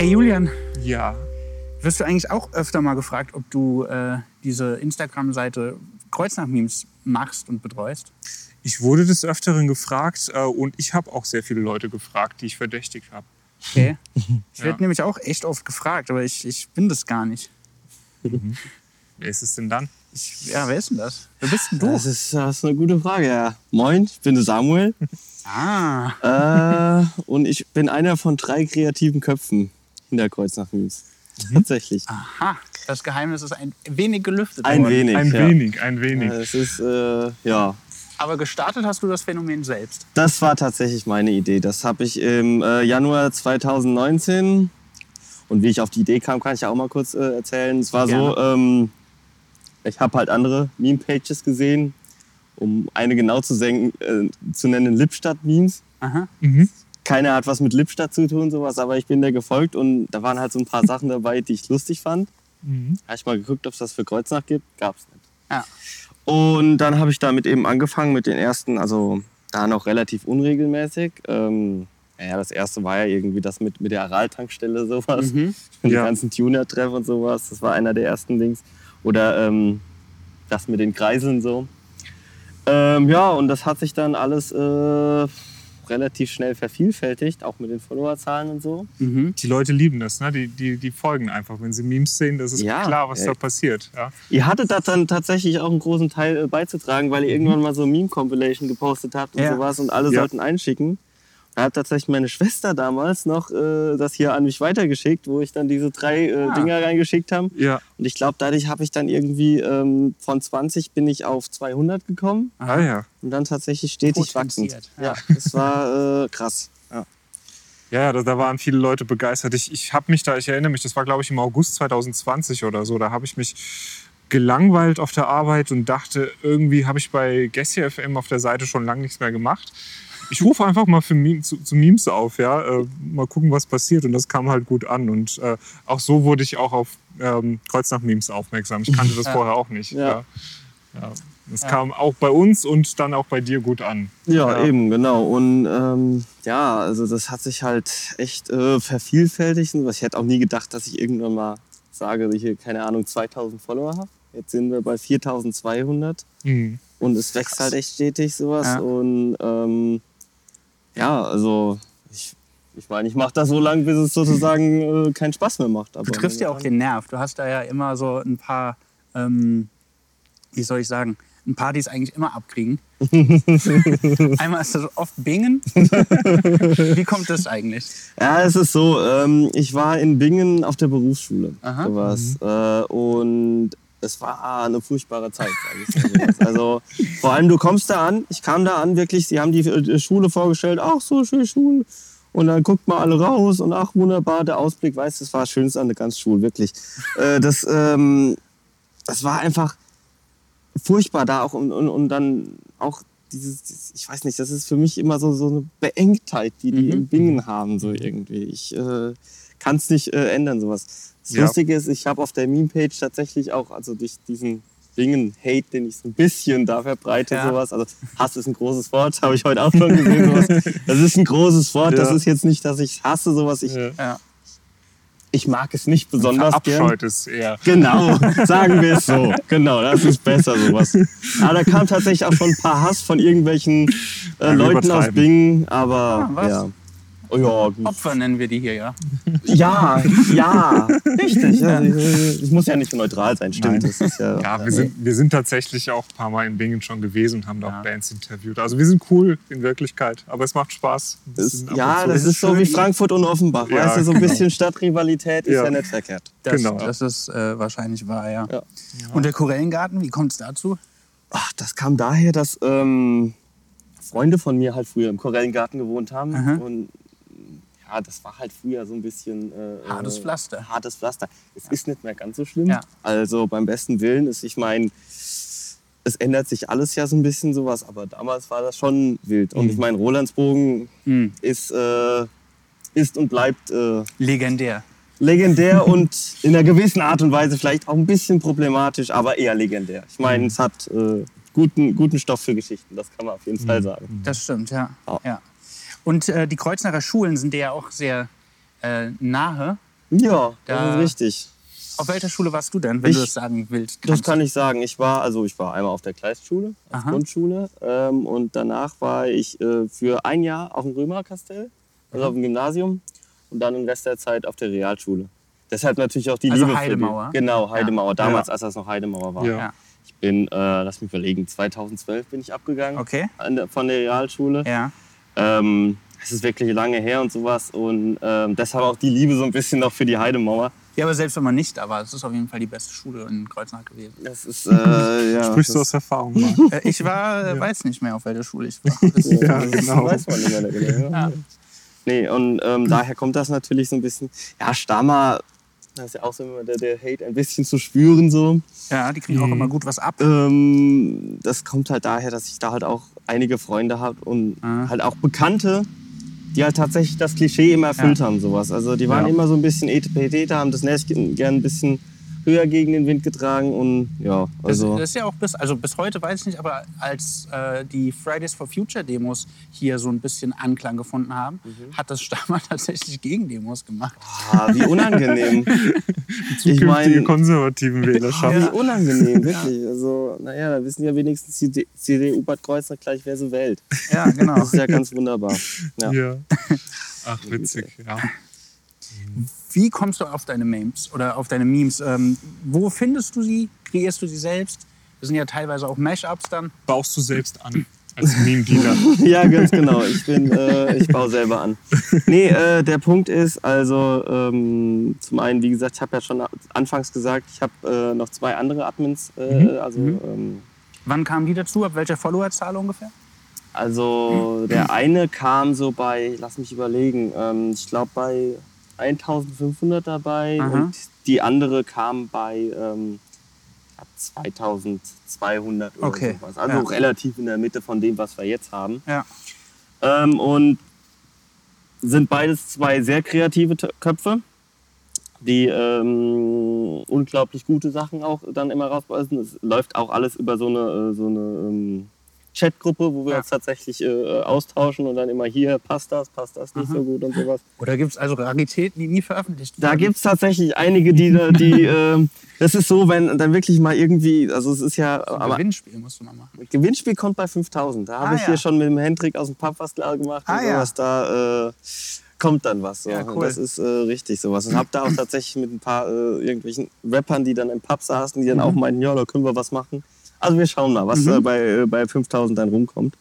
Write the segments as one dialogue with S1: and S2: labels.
S1: Ey Julian,
S2: Ja.
S1: wirst du eigentlich auch öfter mal gefragt, ob du äh, diese Instagram-Seite Kreuznach-Memes machst und betreust?
S2: Ich wurde des Öfteren gefragt äh, und ich habe auch sehr viele Leute gefragt, die ich verdächtigt habe.
S1: Okay. Ich werde
S2: Ja.
S1: nämlich auch echt oft gefragt, aber ich, ich bin das gar nicht.
S2: Wer ist es denn dann?
S1: Ich, ja, wer ist denn das? Wer bist denn du?
S3: Das ist, das ist eine gute Frage, ja. Moin, ich bin der Samuel
S1: Ah,
S3: äh, und ich bin einer von drei kreativen Köpfen hinter Kreuznach Memes.
S1: Mhm.
S3: Tatsächlich.
S1: aha. Das Geheimnis ist ein wenig gelüftet
S3: Ein
S1: worden.
S3: wenig.
S2: Ein
S3: ja.
S2: wenig, ein wenig.
S3: Es ist, äh, ja,
S1: Aber gestartet hast du das Phänomen selbst.
S3: das war tatsächlich meine Idee. Das habe ich im äh, Januar 2019 und wie ich auf die Idee kam, kann ich ja auch mal kurz äh, erzählen. Es war so, ähm, ich habe halt andere Meme-Pages gesehen, um eine genau zu, senken, äh, zu nennen, Lippstadt-Memes.
S1: Aha.
S2: Mhm.
S3: Keiner hat was mit Lippstadt zu tun, sowas, aber ich bin der gefolgt und da waren halt so ein paar Sachen dabei, die ich lustig fand.
S2: Mhm.
S3: Habe ich mal geguckt, ob es das für Kreuznach gibt, gab's nicht.
S1: Ja.
S3: Und dann habe ich damit eben angefangen mit den ersten, also da noch relativ unregelmäßig. Ähm, ja, das erste war ja irgendwie das mit, mit der Aral-Tankstelle, sowas.
S1: Mhm.
S3: Die
S2: Ja.
S3: ganzen Tuner-Treff und sowas. Das war einer der ersten Dings. Oder ähm, das mit den Kreiseln so. Ähm, ja, und das hat sich dann alles äh, relativ schnell vervielfältigt, auch mit den Followerzahlen und so.
S1: Mhm.
S2: Die Leute lieben das, ne? Die, die, die folgen einfach. Wenn sie Memes sehen, das ist
S3: Ja,
S2: klar, was
S3: ey.
S2: da passiert. Ja.
S3: Ihr hattet da dann tatsächlich auch einen großen Teil äh, beizutragen, weil ihr irgendwann mal so Meme-Compilation gepostet habt und
S1: Ja.
S3: sowas und alle
S2: Ja.
S3: sollten einschicken. Da hat tatsächlich meine Schwester damals noch äh, das hier an mich weitergeschickt, wo ich dann diese drei äh,
S1: Ah.
S3: Dinger reingeschickt habe.
S2: ja.
S3: Und ich glaube, dadurch habe ich dann irgendwie ähm, von 20 bin ich auf 200 gekommen
S2: Ah ja.
S3: und dann tatsächlich stetig wachsend. Ja, das war äh, krass. Ja.
S2: Ja, da, da waren viele Leute begeistert. Ich, ich habe mich da, ich erinnere mich, das war glaube ich im August 2020 oder so, da habe ich mich gelangweilt auf der Arbeit und dachte, irgendwie habe ich bei Gessi FM auf der Seite schon lange nichts mehr gemacht. Ich rufe einfach mal für Meme, zu, zu Memes auf, ja, äh, mal gucken, was passiert. Und das kam halt gut an. Und äh, auch so wurde ich auch auf ähm, Kreuznach-Memes aufmerksam. Ich kannte das
S1: Ja.
S2: vorher auch nicht.
S3: Ja.
S2: Ja. Ja. kam auch bei uns und dann auch bei dir gut an.
S3: Ja, eben, genau. Und ähm, ja, also das hat sich halt echt äh, vervielfältigt. Ich hätte auch nie gedacht, dass ich irgendwann mal sage, dass ich hier, keine Ahnung, 2000 Follower habe. Jetzt sind wir bei 4200
S2: Mhm.
S3: und es wächst halt echt stetig sowas.
S1: Ja.
S3: Und ähm, ja, also ich, ich meine, ich mache das so lange, bis es sozusagen äh, keinen Spaß mehr macht. Aber
S1: Du triffst ja auch den Nerv. Du hast da ja immer so ein paar, ähm, wie soll ich sagen, ein paar, die es eigentlich immer abkriegen. Einmal ist das oft Bingen. wie kommt das eigentlich?
S3: Ja, es ist so, ähm, ich war in Bingen auf der Berufsschule.
S1: Aha.
S3: Sowas. Äh, und es war eine furchtbare Zeit. Also vor allem, du kommst da an, ich kam da an, wirklich, sie haben die äh, Schule vorgestellt, ach so schön Schule. Und dann guckt mal alle raus und ach wunderbar, der Ausblick, weißt du, das war das Schönste an der ganzen Schule, wirklich. Äh, das, ähm, das war einfach furchtbar da auch und, und, und dann auch dieses, dieses, ich weiß nicht, das ist für mich immer so, so eine Beengtheit, die die
S1: Mhm.
S3: in Bingen haben, so irgendwie. Ich äh, kann es nicht äh, ändern, sowas. Das
S2: Ja.
S3: Lustige ist, ich habe auf der Meme-Page tatsächlich auch, also durch diesen Bingen-Hate, den ich so ein bisschen da verbreite,
S1: Ja.
S3: sowas. Also Hass ist ein großes Wort, habe ich heute auch schon gesehen, sowas. Das ist ein großes Wort, das
S2: Ja.
S3: ist jetzt nicht, dass ich hasse, sowas. Ich,
S2: Ja.
S3: Ich mag es nicht besonders gern.
S2: Verabscheut es eher.
S3: Genau, sagen wir es so. Genau, das ist besser sowas. Aber da kam tatsächlich auch schon ein paar Hass von irgendwelchen äh, Leuten aus. Bingen, aber
S1: Ah,
S3: ja. Oh, ja.
S1: Opfer nennen wir die hier, ja.
S3: ja, ja, richtig. Ja. Ich muss ja nicht neutral sein, stimmt.
S2: Nein.
S3: Das ist ja,
S2: Ja, wir sind, wir sind tatsächlich auch ein paar Mal in Bingen schon gewesen und haben da
S1: Ja.
S2: auch Bands interviewt. Also wir sind cool in Wirklichkeit, aber es macht Spaß.
S3: Das, ja, das ist so wie Frankfurt und Offenbach.
S2: Ja,
S3: weißt du, so ein
S2: genau.
S3: bisschen Stadtrivalität ist ja,
S2: Ja.
S3: nicht verkehrt.
S1: Das,
S2: Genau.
S1: das ist äh, wahrscheinlich wahr, ja.
S3: Ja.
S1: Und der Korellengarten, wie kommt es dazu?
S3: Ach, das kam daher, dass ähm, Freunde von mir halt früher im Korellengarten gewohnt haben.
S1: Aha.
S3: Und ja, das war halt früher so ein bisschen. Äh,
S1: Hartes
S3: äh,
S1: Pflaster.
S3: Hartes Pflaster. Es ist nicht mehr ganz so schlimm.
S1: Ja.
S3: Also beim besten Willen ist, ich meine, es ändert sich alles ja so ein bisschen sowas, aber damals war das schon wild. Und
S2: Mhm.
S3: ich meine, Rolandsbogen
S1: Mhm.
S3: ist, äh, ist und bleibt äh,
S1: Legendär.
S3: legendär und in einer gewissen Art und Weise vielleicht auch ein bisschen problematisch, aber eher legendär. Ich meine, es hat äh, guten, guten Stoff für Geschichten, das kann man auf jeden Fall sagen.
S1: Das stimmt, ja.
S3: Ja.
S1: Und äh, die Kreuznacher Schulen sind dir ja auch sehr äh, nahe.
S3: Ja,
S1: Da-
S3: das ist richtig.
S1: Auf welcher Schule warst du denn, wenn
S3: Ich-
S1: du das sagen willst?
S3: Das kann ich sagen. Ich war, also ich war einmal auf der Kleistschule, als
S1: Aha.
S3: Grundschule. Ähm, und danach war ich äh, für ein Jahr auf dem Römerkastell, also auf dem Gymnasium. Und dann den Rest der Zeit auf der Realschule. Deshalb natürlich auch die
S1: Also
S3: Liebe
S1: Heidemauer?
S3: für die. Genau, Heidemauer. Damals,
S2: Ja.
S3: als das noch Heidemauer war.
S2: Ja.
S1: Ja.
S3: Ich bin, äh, lass mich überlegen, 2012 bin ich abgegangen
S1: Okay.
S3: an der, von der Realschule.
S1: Ja.
S3: Ähm, es ist wirklich lange her und sowas. Und ähm, deshalb auch die Liebe so ein bisschen noch für die Heidemauer.
S1: Ja, aber selbst wenn man nicht da war, es ist auf jeden Fall die beste Schule in Kreuznach gewesen.
S3: Das ist, äh, ja.
S2: Sprichst du
S3: das
S2: aus Erfahrung mal?
S1: Äh, ich war, äh, weiß nicht mehr, auf welcher Schule ich war. Das,
S2: Ja,
S3: Das
S2: genau.
S3: weiß man nicht mehr genau. Ja. Nee, und ähm, daher kommt das natürlich so ein bisschen. Ja, Stammer, da ist ja auch so immer der, der Hate ein bisschen zu spüren so.
S1: ja, die kriegen auch immer gut was ab.
S3: Ähm, das kommt halt daher, dass ich da halt auch einige Freunde habe und
S1: Ah.
S3: halt auch Bekannte, die halt tatsächlich das Klischee immer erfüllt
S1: Ja.
S3: haben, sowas. Also die waren
S2: Ja.
S3: immer so ein bisschen etepetete, haben das Nest gern ein bisschen höher gegen den Wind getragen und ja,
S1: Das,
S3: also.
S1: das ist ja auch bis, also bis heute weiß ich nicht, aber als äh, die Fridays for Future Demos hier so ein bisschen Anklang gefunden haben,
S3: Mhm.
S1: hat das Stammer tatsächlich Gegendemos gemacht.
S3: Ah, wie unangenehm. ich
S2: Zukünftige
S3: meine,
S2: konservativen Wählerschaft.
S3: wie unangenehm, wirklich. Also, naja, da wissen ja wenigstens die D- CDU Bad Kreuznach gleich, wer so wählt.
S1: Ja, genau.
S3: Das ist ja ganz wunderbar. Ja.
S2: Ja. Ach, witzig, ja.
S1: Wie kommst du auf deine Memes oder auf deine Memes? Ähm, wo findest du sie? Kreierst du sie selbst? Das sind ja teilweise auch Mashups dann.
S2: Baust du selbst an als Meme-Dealer.
S3: ja, ganz genau. Ich bin, äh, ich baue selber an. Nee, äh, der Punkt ist, also ähm, zum einen, wie gesagt, ich habe ja schon anfangs gesagt, ich habe äh, noch zwei andere Admins, äh, also ähm,
S1: Wann kamen die dazu? Ab welcher Followerzahl ungefähr?
S3: Also der eine kam so bei, lass mich überlegen, ähm, ich glaube bei 1500 dabei
S1: Aha.
S3: und die andere kam bei ähm, ab 2200 oder
S1: Okay,
S3: sowas. Also
S1: ja.
S3: relativ in der Mitte von dem, was wir jetzt haben.
S1: Ja.
S3: Ähm, und sind beides zwei sehr kreative Köpfe, die ähm, unglaublich gute Sachen auch dann immer rausbringen. Es läuft auch alles über so eine, äh, so eine ähm, Chatgruppe, wo wir
S1: Ja.
S3: uns tatsächlich äh, austauschen und dann immer hier passt das, passt das nicht
S1: Aha.
S3: so gut und sowas.
S1: Oder gibt es also Raritäten, die nie veröffentlicht
S3: Da
S1: wurden?
S3: gibt es tatsächlich einige, die, da- die ähm, das ist so, wenn dann wirklich mal irgendwie, also es ist ja,
S1: Ein
S3: aber
S1: Gewinnspiel musst du mal machen.
S3: Gewinnspiel kommt bei 5000. Da habe
S1: Ah,
S3: ich hier
S1: ja.
S3: schon mit dem Hendrik aus dem Pub was klar gemacht.
S1: Ah,
S3: und
S1: ja.
S3: sowas. Da äh, kommt dann was. So.
S1: Ja, cool.
S3: Das ist äh, richtig sowas. Und habe da auch tatsächlich mit ein paar äh, irgendwelchen Rappern, die dann im Pub saßen, die dann
S1: Mhm.
S3: auch meinten, ja, da können wir was machen. Also wir schauen mal, was äh, bei, äh, bei 5000 dann rumkommt.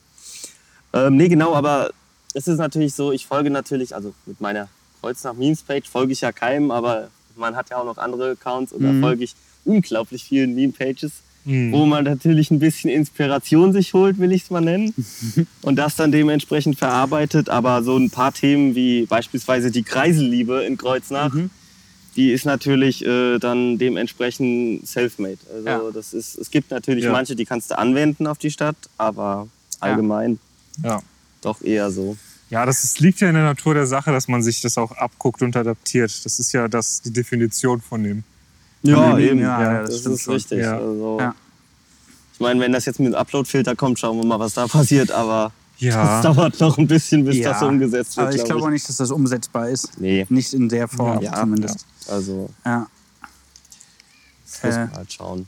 S3: Ähm, nee, genau, aber es ist natürlich so, ich folge natürlich, also mit meiner Kreuznach Memes Page folge ich ja keinem, aber man hat ja auch noch andere Accounts und
S1: Mhm.
S3: da folge ich unglaublich vielen Meme Pages
S2: Mhm.
S3: wo man natürlich ein bisschen Inspiration sich holt, will ich es mal nennen. und das dann dementsprechend verarbeitet. Aber so ein paar Themen wie beispielsweise die Kreiselliebe in Kreuznach,
S1: Mhm.
S3: Die ist natürlich äh, dann dementsprechend self-made. Also
S1: Ja.
S3: das ist, es gibt natürlich
S2: Ja.
S3: manche, die kannst du anwenden auf die Stadt, aber allgemein
S2: Ja.
S3: doch eher so.
S2: Ja, das ist, liegt ja in der Natur der Sache, dass man sich das auch abguckt und adaptiert. Das ist ja das, die Definition von dem.
S3: Ja,
S1: den-
S3: eben.
S1: ja,
S3: Ja,
S1: das
S3: das, ist
S1: schon.
S3: richtig.
S2: Ja.
S3: Also,
S1: Ja.
S3: Ich meine, wenn das jetzt mit dem Upload-Filter kommt, schauen wir mal, was da passiert. Aber das
S2: Ja,
S3: dauert noch ein bisschen, bis
S1: Ja,
S3: das so umgesetzt wird.
S1: Aber ich
S3: glaub
S1: glaube auch nicht, dass das umsetzbar ist.
S3: Nee,
S1: Nicht in der Form
S3: Ja,
S1: zumindest.
S3: Also
S1: Ja.
S3: das muss
S1: Äh,
S3: man halt schauen.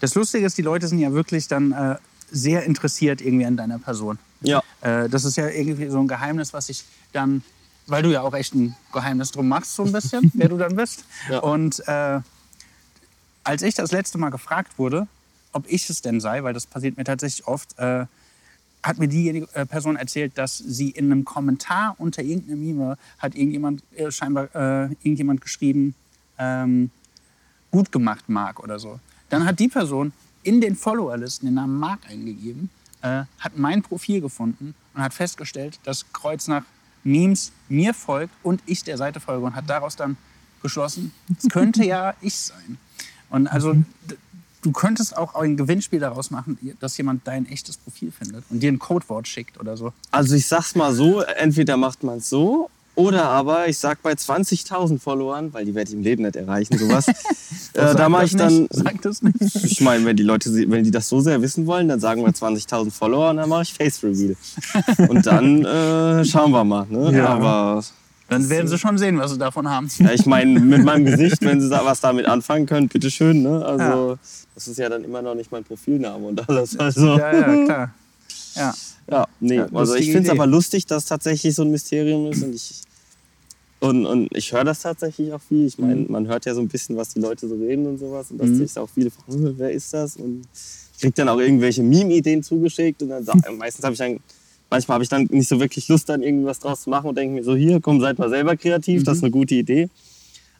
S1: Das Lustige ist, die Leute sind ja wirklich dann äh, sehr interessiert irgendwie an deiner Person.
S3: Ja,
S1: Äh, das ist ja irgendwie so ein Geheimnis, was ich dann, weil du ja auch echt ein Geheimnis drum machst, so ein bisschen, wer du dann bist.
S3: Ja.
S1: Und äh, als ich das letzte Mal gefragt wurde, ob ich es denn sei, weil das passiert mir tatsächlich oft, äh, hat mir diejenige äh, Person erzählt, dass sie in einem Kommentar unter irgendeinem Meme hat irgendjemand äh, scheinbar äh, irgendjemand geschrieben, ähm, gut gemacht Mark oder so. Dann hat die Person in den Followerlisten den Namen Mark eingegeben, äh, hat mein Profil gefunden und hat festgestellt, dass Kreuznach Memes mir folgt und ich der Seite folge und hat daraus dann geschlossen, es könnte ja ich sein. Und also d- du könntest auch ein Gewinnspiel daraus machen, dass jemand dein echtes Profil findet und dir ein Codewort schickt oder so.
S3: also ich sag's mal so, entweder macht man es so oder aber ich sag bei 20.000 Followern, weil die werde ich im Leben nicht erreichen, sowas. äh, da mache ich dann,
S1: Nicht, sag das nicht.
S3: ich meine, wenn die Leute, wenn die das so sehr wissen wollen, dann sagen wir 20.000 Follower und dann mache ich Face Reveal. Und dann äh, schauen wir mal. Ne?
S2: Ja.
S3: Aber
S1: Dann werden sie schon sehen, was sie davon haben.
S3: Ja, ich meine, mit meinem Gesicht, wenn sie da was damit anfangen können, bitteschön. Ne? Also, das ist ja dann immer noch nicht mein Profilname und alles. Also,
S1: Ja, ja, klar. Ja.
S3: Ja, nee,
S1: Ja,
S3: also ich finde es aber lustig, dass es tatsächlich so ein Mysterium ist und ich und, und ich höre das tatsächlich auch viel. Ich meine,
S1: Mhm.
S3: man hört ja so ein bisschen, was die Leute so reden und sowas und dass
S1: Mhm.
S3: sich auch viele fragen, "Hm, wer ist das? Und ich krieg dann auch irgendwelche Meme-Ideen zugeschickt und dann meistens habe ich dann manchmal habe ich dann nicht so wirklich Lust, dann irgendwie was draus zu machen und denke mir so, hier, komm, seid mal selber kreativ, das ist
S1: Mhm.
S3: eine gute Idee.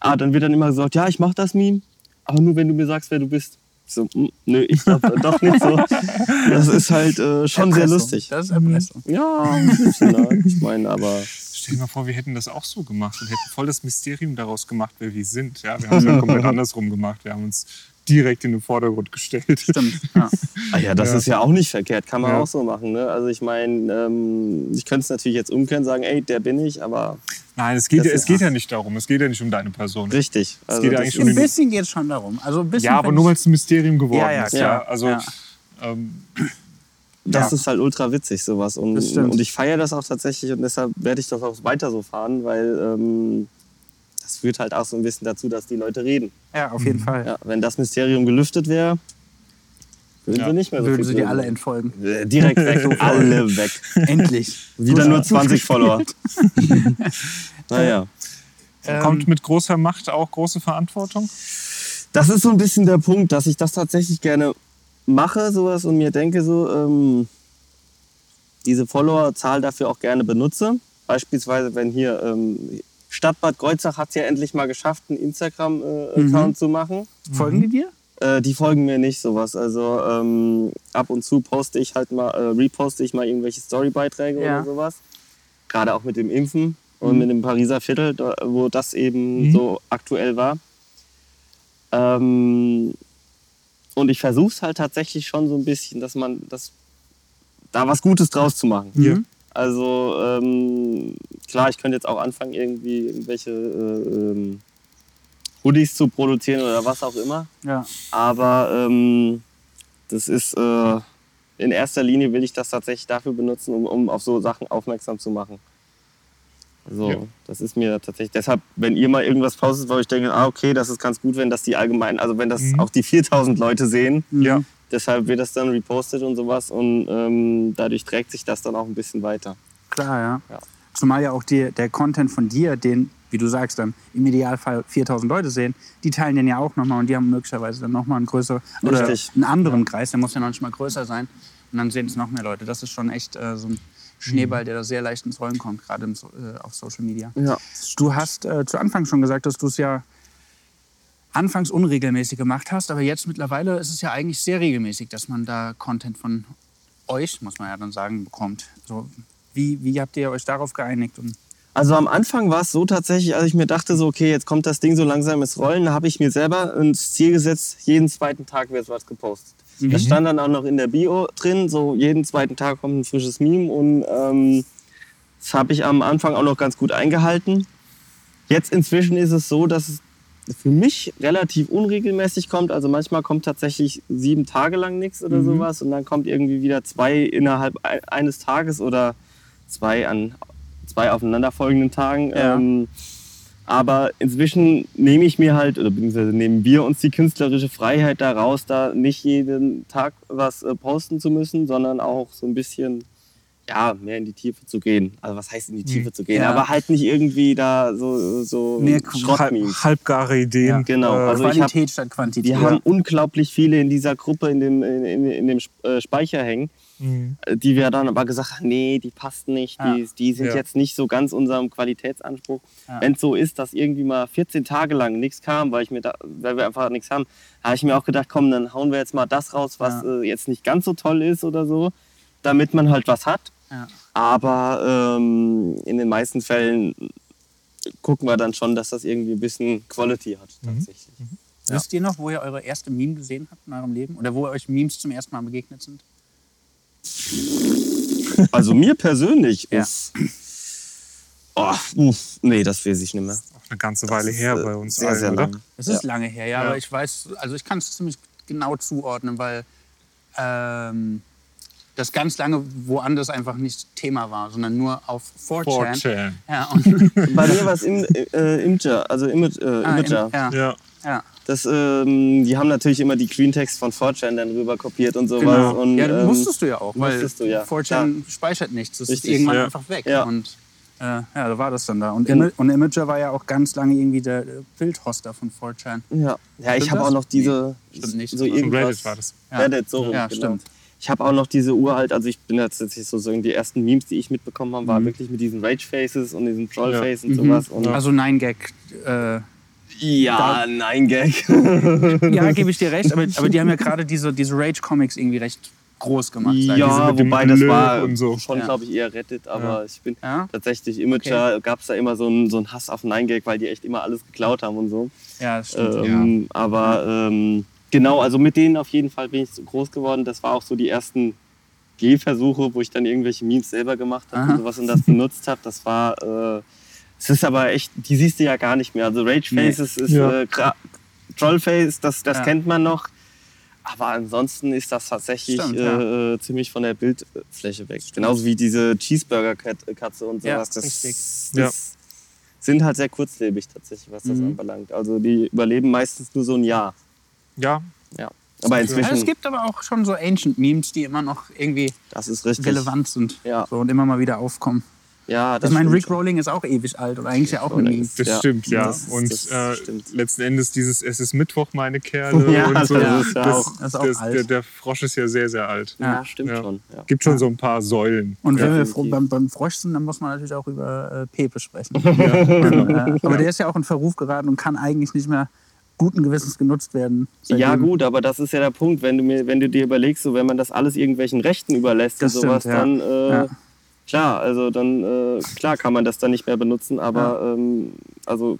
S3: Aber dann wird dann immer gesagt, ja, ich mache das Meme, aber nur wenn du mir sagst, wer du bist. So, "Mm, nö, ich glaube doch nicht so. Das ist halt äh, schon sehr
S1: Erpressung.
S3: lustig.
S1: Das ist Erpressung.
S3: Ja, bisschen, ne? ich meine, aber
S2: Stell dir mal vor, wir hätten das auch so gemacht und hätten voll das Mysterium daraus gemacht, wer wir sind. Ja, wir haben es ja komplett andersrum gemacht. Wir haben uns direkt in den Vordergrund gestellt.
S1: Stimmt. Ja.
S3: ah ja, das
S2: Ja.
S3: ist ja auch nicht verkehrt, kann man
S2: Ja.
S3: auch so machen. Ne? Also ich meine, ähm, ich könnte es natürlich jetzt umkehren, sagen, ey, der bin ich, aber
S2: Nein, es geht, ja- es geht ja nicht darum. Es geht ja nicht um deine Person.
S3: richtig. Also
S2: geht ja
S3: das
S2: eigentlich um
S1: Ein bisschen geht es schon darum. Also ein bisschen
S2: Ja, aber nur weil es ein Mysterium geworden
S1: Ja, ja,
S2: ist. Ja, also
S1: Ja.
S2: Ähm,
S3: das
S1: Ja.
S3: ist halt ultra witzig, sowas. Und, und ich feiere das auch tatsächlich und deshalb werde ich das auch weiter so fahren, weil ähm, das führt halt auch so ein bisschen dazu, dass die Leute reden.
S1: ja, auf jeden Fall.
S3: Ja, wenn das Mysterium gelüftet wäre, würden
S2: Ja.
S3: sie nicht mehr so
S1: Würden sie dir
S3: reden.
S1: alle entfolgen.
S3: Äh, Direkt weg, alle weg.
S1: Endlich.
S3: Wieder nur 20 Follower. naja.
S1: Ähm,
S2: kommt mit großer Macht auch große Verantwortung.
S3: Das ist so ein bisschen der Punkt, dass ich das tatsächlich gerne mache, sowas, und mir denke, so, ähm, diese Followerzahl dafür auch gerne benutze. Beispielsweise, wenn hier ähm, Stadt Bad Kreuznach hat es ja endlich mal geschafft, einen Instagram-Account
S1: Mhm.
S3: zu machen.
S1: Folgen die dir?
S3: Äh, die folgen mir nicht sowas. Also ähm, ab und zu poste ich halt mal, äh, reposte ich mal irgendwelche Storybeiträge
S1: Ja.
S3: oder sowas. Gerade auch mit dem Impfen und
S1: Mhm.
S3: mit dem Pariser Viertel, da- wo das eben
S2: Mhm.
S3: so aktuell war. Ähm, und ich versuche es halt tatsächlich schon so ein bisschen, dass man das, da was Gutes draus zu machen.
S1: Mhm.
S3: Also ähm, klar, ich könnte jetzt auch anfangen, irgendwie irgendwelche äh, ähm, Hoodies zu produzieren oder was auch immer.
S1: Ja.
S3: Aber ähm, das ist äh, in erster Linie will ich das tatsächlich dafür benutzen, um, um auf so Sachen aufmerksam zu machen. Also
S2: Ja.
S3: das ist mir tatsächlich. Deshalb, wenn ihr mal irgendwas postet, wo ich denke, ah okay, das ist ganz gut, wenn das die allgemein, also wenn das
S2: Mhm.
S3: auch die 4000 Leute sehen.
S2: Ja.
S3: Deshalb wird das dann repostet und sowas und ähm, dadurch trägt sich das dann auch ein bisschen weiter.
S1: Klar, ja.
S3: Ja.
S1: Zumal ja auch die, der Content von dir, den, wie du sagst, dann im Idealfall 4000 Leute sehen, die teilen den ja auch nochmal und die haben möglicherweise dann nochmal einen größeren oder
S3: Richtig.
S1: einen anderen Kreis, der muss ja noch nicht mal größer sein. Und dann sehen es noch mehr Leute. Das ist schon echt äh, so ein Schneeball, der da sehr leicht ins Rollen kommt, gerade im, äh, auf Social Media.
S3: Ja.
S1: Du hast äh, zu Anfang schon gesagt, dass du es ja anfangs unregelmäßig gemacht hast, aber jetzt mittlerweile ist es ja eigentlich sehr regelmäßig, dass man da Content von euch, muss man ja dann sagen, bekommt. So, wie, wie habt ihr euch darauf geeinigt? Und,
S3: Also am Anfang war es so tatsächlich, als ich mir dachte, so okay, jetzt kommt das Ding so langsam ins Rollen, da habe ich mir selber ins Ziel gesetzt, jeden zweiten Tag wird was gepostet.
S1: Mhm.
S3: Das stand dann auch noch in der Bio drin, so jeden zweiten Tag kommt ein frisches Meme und ähm, das habe ich am Anfang auch noch ganz gut eingehalten. Jetzt inzwischen ist es so, dass es für mich relativ unregelmäßig kommt. Also manchmal kommt tatsächlich sieben Tage lang nichts oder
S1: Mhm.
S3: sowas und dann kommt irgendwie wieder zwei innerhalb ein- eines Tages oder zwei an zwei aufeinanderfolgenden Tagen.
S1: Ja.
S3: Ähm, aber inzwischen nehme ich mir halt, oder beziehungsweise nehmen wir uns die künstlerische Freiheit daraus, da nicht jeden Tag was äh, posten zu müssen, sondern auch so ein bisschen ja, mehr in die Tiefe zu gehen. Also was heißt in die Tiefe zu gehen?
S1: Ja.
S3: Aber halt nicht irgendwie da so, so
S1: Mehr
S3: Schrottmemes.
S2: Halb, halbgare Ideen.
S1: Ja,
S3: genau.
S2: Äh,
S3: Also ich hab-
S1: Qualität statt Quantität.
S3: Wir haben unglaublich viele in dieser Gruppe in dem, in, in, in dem äh, Speicher hängen,
S2: mhm.
S3: die wir dann aber gesagt haben, nee, die passt nicht,
S1: Ja.
S3: die, die sind
S2: Ja.
S3: jetzt nicht so ganz unserem Qualitätsanspruch.
S1: Ja.
S3: Wenn es so ist, dass irgendwie mal 14 Tage lang nichts kam, weil, ich mir da, weil wir einfach nichts haben, habe ich mir auch gedacht, komm, dann hauen wir jetzt mal das raus, was
S1: Ja.
S3: äh, jetzt nicht ganz so toll ist oder so, damit man halt was hat.
S1: Ja.
S3: Aber ähm, in den meisten Fällen gucken wir dann schon, dass das irgendwie ein bisschen Quality hat tatsächlich. Ja.
S1: Wisst ihr noch, wo ihr eure erste Meme gesehen habt in eurem Leben? Oder wo euch Memes zum ersten Mal begegnet sind?
S3: Also mir persönlich,
S1: Ja.
S3: uff. Oh, uff, nee, das weiß ich nicht mehr.
S2: Auch eine ganze Weile her
S3: Das ist,
S2: bei
S3: äh,
S2: uns
S3: sehr,
S2: allen,
S3: sehr
S2: oder?
S3: lang.
S1: Es ist lange her, ja,
S2: Ja.
S1: aber ich weiß, also ich kann es ziemlich genau zuordnen, weil ähm, das ganz lange woanders einfach nicht Thema war, sondern nur auf 4chan.
S2: 4chan.
S1: Ja, und,
S3: Bei mir war es im, äh, Imgur, also Image, äh,
S1: ah,
S3: Imager.
S1: im, ja,
S2: Ja.
S1: ja.
S3: Das, ähm, die haben natürlich immer die Green Text von 4chan dann rüber kopiert und sowas.
S1: Genau.
S3: Und,
S1: ja,
S3: ähm,
S1: musstest du ja auch, weil
S3: musstest du, ja.
S1: 4chan speichert nichts. Das
S3: Richtig,
S1: ist irgendwann
S2: ja.
S1: einfach weg.
S3: Ja.
S1: Und äh, ja, da war das dann da. Und,
S3: Genau.
S1: Ima und Imager war ja auch ganz lange irgendwie der äh, Bildhoster von 4chan.
S3: Ja, ja ich habe auch noch diese.
S1: Nee, stimmt nicht.
S3: So irgendwas.
S2: Reddit war das.
S1: Ja.
S3: Reddit, so rum,
S1: Ja,
S3: genau.
S1: stimmt.
S3: Ich habe auch noch diese uralt, also ich bin jetzt so sagen, die ersten Memes, die ich mitbekommen habe,
S1: Mhm.
S3: waren wirklich mit diesen Rage Faces und diesen Troll
S2: Ja.
S3: Face und sowas. Und
S1: Also 9gag. Äh,
S3: ja, nein, Gag.
S1: ja, gebe ich dir recht, aber, aber die haben ja gerade diese, diese Rage-Comics irgendwie recht groß gemacht.
S3: ja, wobei das
S2: Blö
S3: war
S2: und so.
S3: schon,
S1: Ja.
S3: glaube ich, eher Reddit, aber ich bin
S1: Ja?
S3: tatsächlich Imager, gab es da immer so einen, so einen Hass auf 9gag, weil die echt immer alles geklaut haben und so.
S1: Ja, das stimmt.
S3: Ähm, Aber ähm, genau, also mit denen auf jeden Fall bin ich groß geworden. Das war auch so die ersten Gehversuche, wo ich dann irgendwelche Memes selber gemacht habe und sowas und das benutzt habe. Das war, äh, es ist aber echt, die siehst du ja gar nicht mehr. Also Rage
S1: Nee.
S3: Faces ist
S2: Ja.
S3: äh, Trollface, das, das
S1: Ja.
S3: kennt man noch. Aber ansonsten ist das tatsächlich
S1: Stimmt,
S3: äh, ziemlich von der Bildfläche weg. Genauso wie diese Cheeseburger-Katze und
S1: Ja,
S3: sowas. das
S1: richtig.
S3: das
S2: Ja.
S3: sind halt sehr kurzlebig tatsächlich, was das
S1: Mhm.
S3: anbelangt. Also die überleben meistens nur so ein Jahr.
S2: Ja,
S3: Ja. Aber
S1: Ja,
S3: inzwischen,
S1: es gibt aber auch schon so Ancient Memes, die immer noch irgendwie
S3: das ist richtig.
S1: relevant sind
S3: Ja.
S1: so, und immer mal wieder aufkommen.
S3: Ja, das
S1: ich meine, Rick. Rolling ist auch ewig alt oder eigentlich ja auch ein Meme.
S2: das
S3: Ja,
S2: stimmt, ja.
S3: das-
S2: und
S3: das
S2: äh,
S3: stimmt.
S2: letzten Endes dieses Es ist Mittwoch, meine Kerle.
S3: Ja,
S2: und so.
S3: das ist ja
S2: das,
S3: auch-
S1: das ist auch
S2: das,
S1: alt.
S2: Der, der Frosch ist ja sehr, sehr alt.
S3: Ja, stimmt
S2: Ja.
S3: schon. Ja.
S2: Gibt schon so ein paar Säulen.
S1: Und wenn wir beim, beim Frosch sind, dann muss man natürlich auch über äh, Pepe sprechen. und, äh, aber der ist ja auch in Verruf geraten und kann eigentlich nicht mehr guten Gewissens genutzt werden.
S3: Ja gut, aber das ist ja der Punkt, wenn du mir, wenn du dir überlegst, so wenn man das alles irgendwelchen Rechten überlässt
S1: Das
S3: und sowas,
S1: stimmt, ja.
S3: dann äh,
S1: Ja.
S3: klar, also dann äh, klar kann man das dann nicht mehr benutzen, aber ähm, also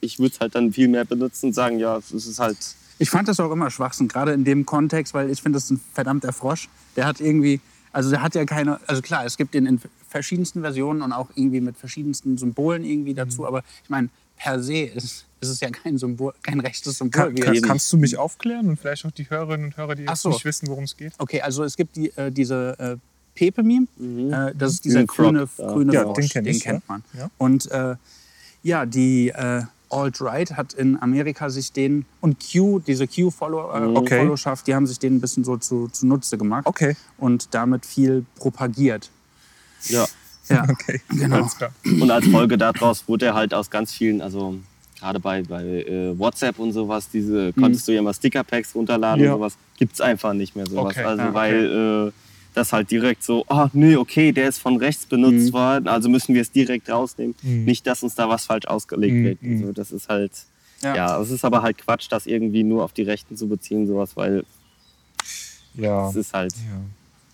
S3: ich würde es halt dann viel mehr benutzen und sagen, ja, es ist halt
S1: Ich fand das auch immer Schwachsinn, gerade in dem Kontext, weil ich finde, das ist ein verdammter Frosch. Der hat irgendwie, also der hat ja keine, also klar, es gibt den in verschiedensten Versionen und auch irgendwie mit verschiedensten Symbolen irgendwie dazu, aber ich meine, per se ist, ist es ja kein Symbol, kein rechtes Symbol.
S2: Kann,
S1: wie
S2: kann, kannst du mich aufklären und vielleicht auch die Hörerinnen und Hörer, die jetzt
S1: so.
S2: nicht wissen, worum es geht?
S1: Okay, also es gibt die, äh, diese äh, Pepe-Meme. Äh, das ist dieser grüne,
S3: ja.
S1: grüne
S2: Ja,
S1: Frosch.
S2: den kenn ich,
S1: kennt
S2: ja.
S1: man.
S2: Ja.
S1: Und äh, ja, die äh, Alt-Right hat in Amerika sich den und Q, diese Q-Followerschaft, äh,
S2: Okay.
S1: Followschaft, die haben sich den ein bisschen so zu, zunutze gemacht
S2: Okay.
S1: und damit viel propagiert.
S3: ja.
S1: Ja,
S2: Okay,
S1: Genau.
S3: Und als Folge daraus wurde er halt aus ganz vielen, also gerade bei, bei äh, WhatsApp und sowas, diese konntest du ja mal Sticker-Packs runterladen
S2: Ja.
S3: und sowas, gibt es einfach nicht mehr sowas.
S2: Okay,
S3: Also
S1: ja, okay.
S3: weil äh, das halt direkt so, ah nee, okay, der ist von rechts benutzt
S1: Mhm.
S3: worden, also müssen wir es direkt rausnehmen.
S2: Mhm.
S3: Nicht, dass uns da was falsch ausgelegt
S2: Mhm,
S3: wird.
S2: mhm.
S3: Also das ist halt,
S1: Ja.
S3: ja. es ist aber halt Quatsch, das irgendwie nur auf die Rechten zu beziehen, sowas, weil
S2: Ja.
S3: es ist halt,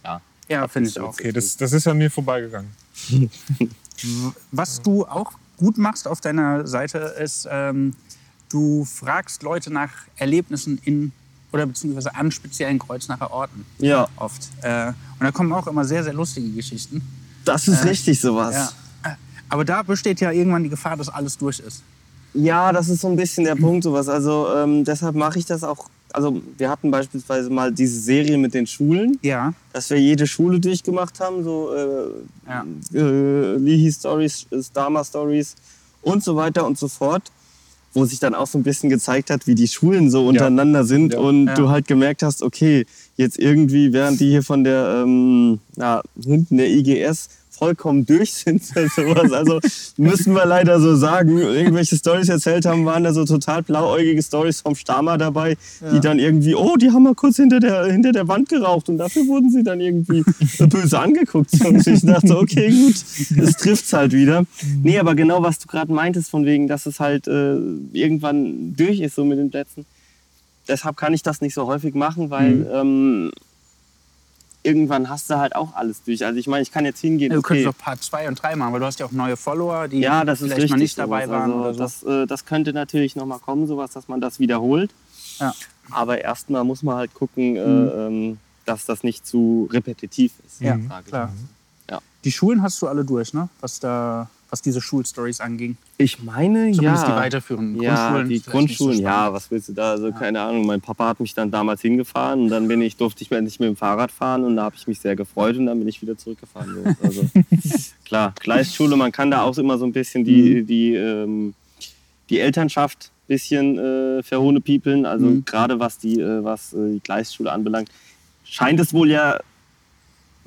S2: ja.
S3: ja.
S1: ja finde ich auch.
S2: Okay, das, das ist an mir vorbeigegangen.
S1: Was du auch gut machst auf deiner Seite ist, ähm, du fragst Leute nach Erlebnissen in oder beziehungsweise an speziellen Kreuznacher Orten
S3: Ja,
S1: oft. Äh, und da kommen auch immer sehr, sehr lustige Geschichten.
S3: das ist
S1: Äh,
S3: richtig sowas.
S1: Ja. Aber da besteht ja irgendwann die Gefahr, dass alles durch ist.
S3: Ja, das ist so ein bisschen der Punkt, sowas. Also ähm, deshalb mache ich das auch. Also wir hatten beispielsweise mal diese Serie mit den Schulen,
S1: Ja.
S3: dass wir jede Schule durchgemacht haben, so äh,
S1: Ja.
S3: äh, Lihi Stories, Stama Stories und so weiter und so fort, wo sich dann auch so ein bisschen gezeigt hat, wie die Schulen so untereinander sind
S2: Ja.
S3: und
S1: Ja.
S3: du halt gemerkt hast, okay, jetzt irgendwie, während die hier von der ähm, na, hinten der IGS vollkommen durch sind oder sowas. Also müssen wir leider so sagen, irgendwelche Stories erzählt haben, waren da so total blauäugige Stories vom Stama dabei, die dann irgendwie, oh, die haben mal kurz hinter der, hinter der Wand geraucht und dafür wurden sie dann irgendwie böse angeguckt. Und ich dachte, okay, gut, das trifft's halt wieder. Nee, aber genau, was du gerade meintest, von wegen, dass es halt äh, irgendwann durch ist so mit den Plätzen. Deshalb kann ich das nicht so häufig machen, weil ähm, irgendwann hast du halt auch alles durch. Also ich meine, ich kann jetzt hingehen,
S1: Du könntest
S3: okay,
S1: doch Part 2 und 3 machen, weil du hast ja auch neue Follower, die
S3: ja,
S1: vielleicht
S3: richtig.
S1: mal nicht dabei waren
S3: also,
S1: oder so.
S3: das, äh, das könnte natürlich noch mal kommen, sowas, dass man das wiederholt.
S1: Ja.
S3: Aber erstmal muss man halt gucken, äh,
S1: Mhm.
S3: ähm, dass das nicht zu repetitiv ist.
S1: Ja, klar.
S3: Ja.
S1: Die Schulen hast du alle durch, ne? Was da, was diese Schulstories anging.
S3: Ich meine,
S1: Zumindest
S3: ja.
S1: die weiterführenden
S3: Ja,
S1: Grundschulen.
S3: die Grundschulen,
S1: nicht so
S3: ja, was willst du da? Also keine Ahnung. Mein Papa hat mich dann damals hingefahren und dann bin ich, durfte ich endlich mit dem Fahrrad fahren und da habe ich mich sehr gefreut und dann bin ich wieder zurückgefahren. So. Also klar, Gleisschule, man kann da auch immer so ein bisschen die,
S1: Mhm.
S3: die, ähm, die Elternschaft ein bisschen äh, verhohnepiepeln. Also
S1: Mhm.
S3: gerade was die, äh, was äh, die Gleisschule anbelangt, scheint es wohl ja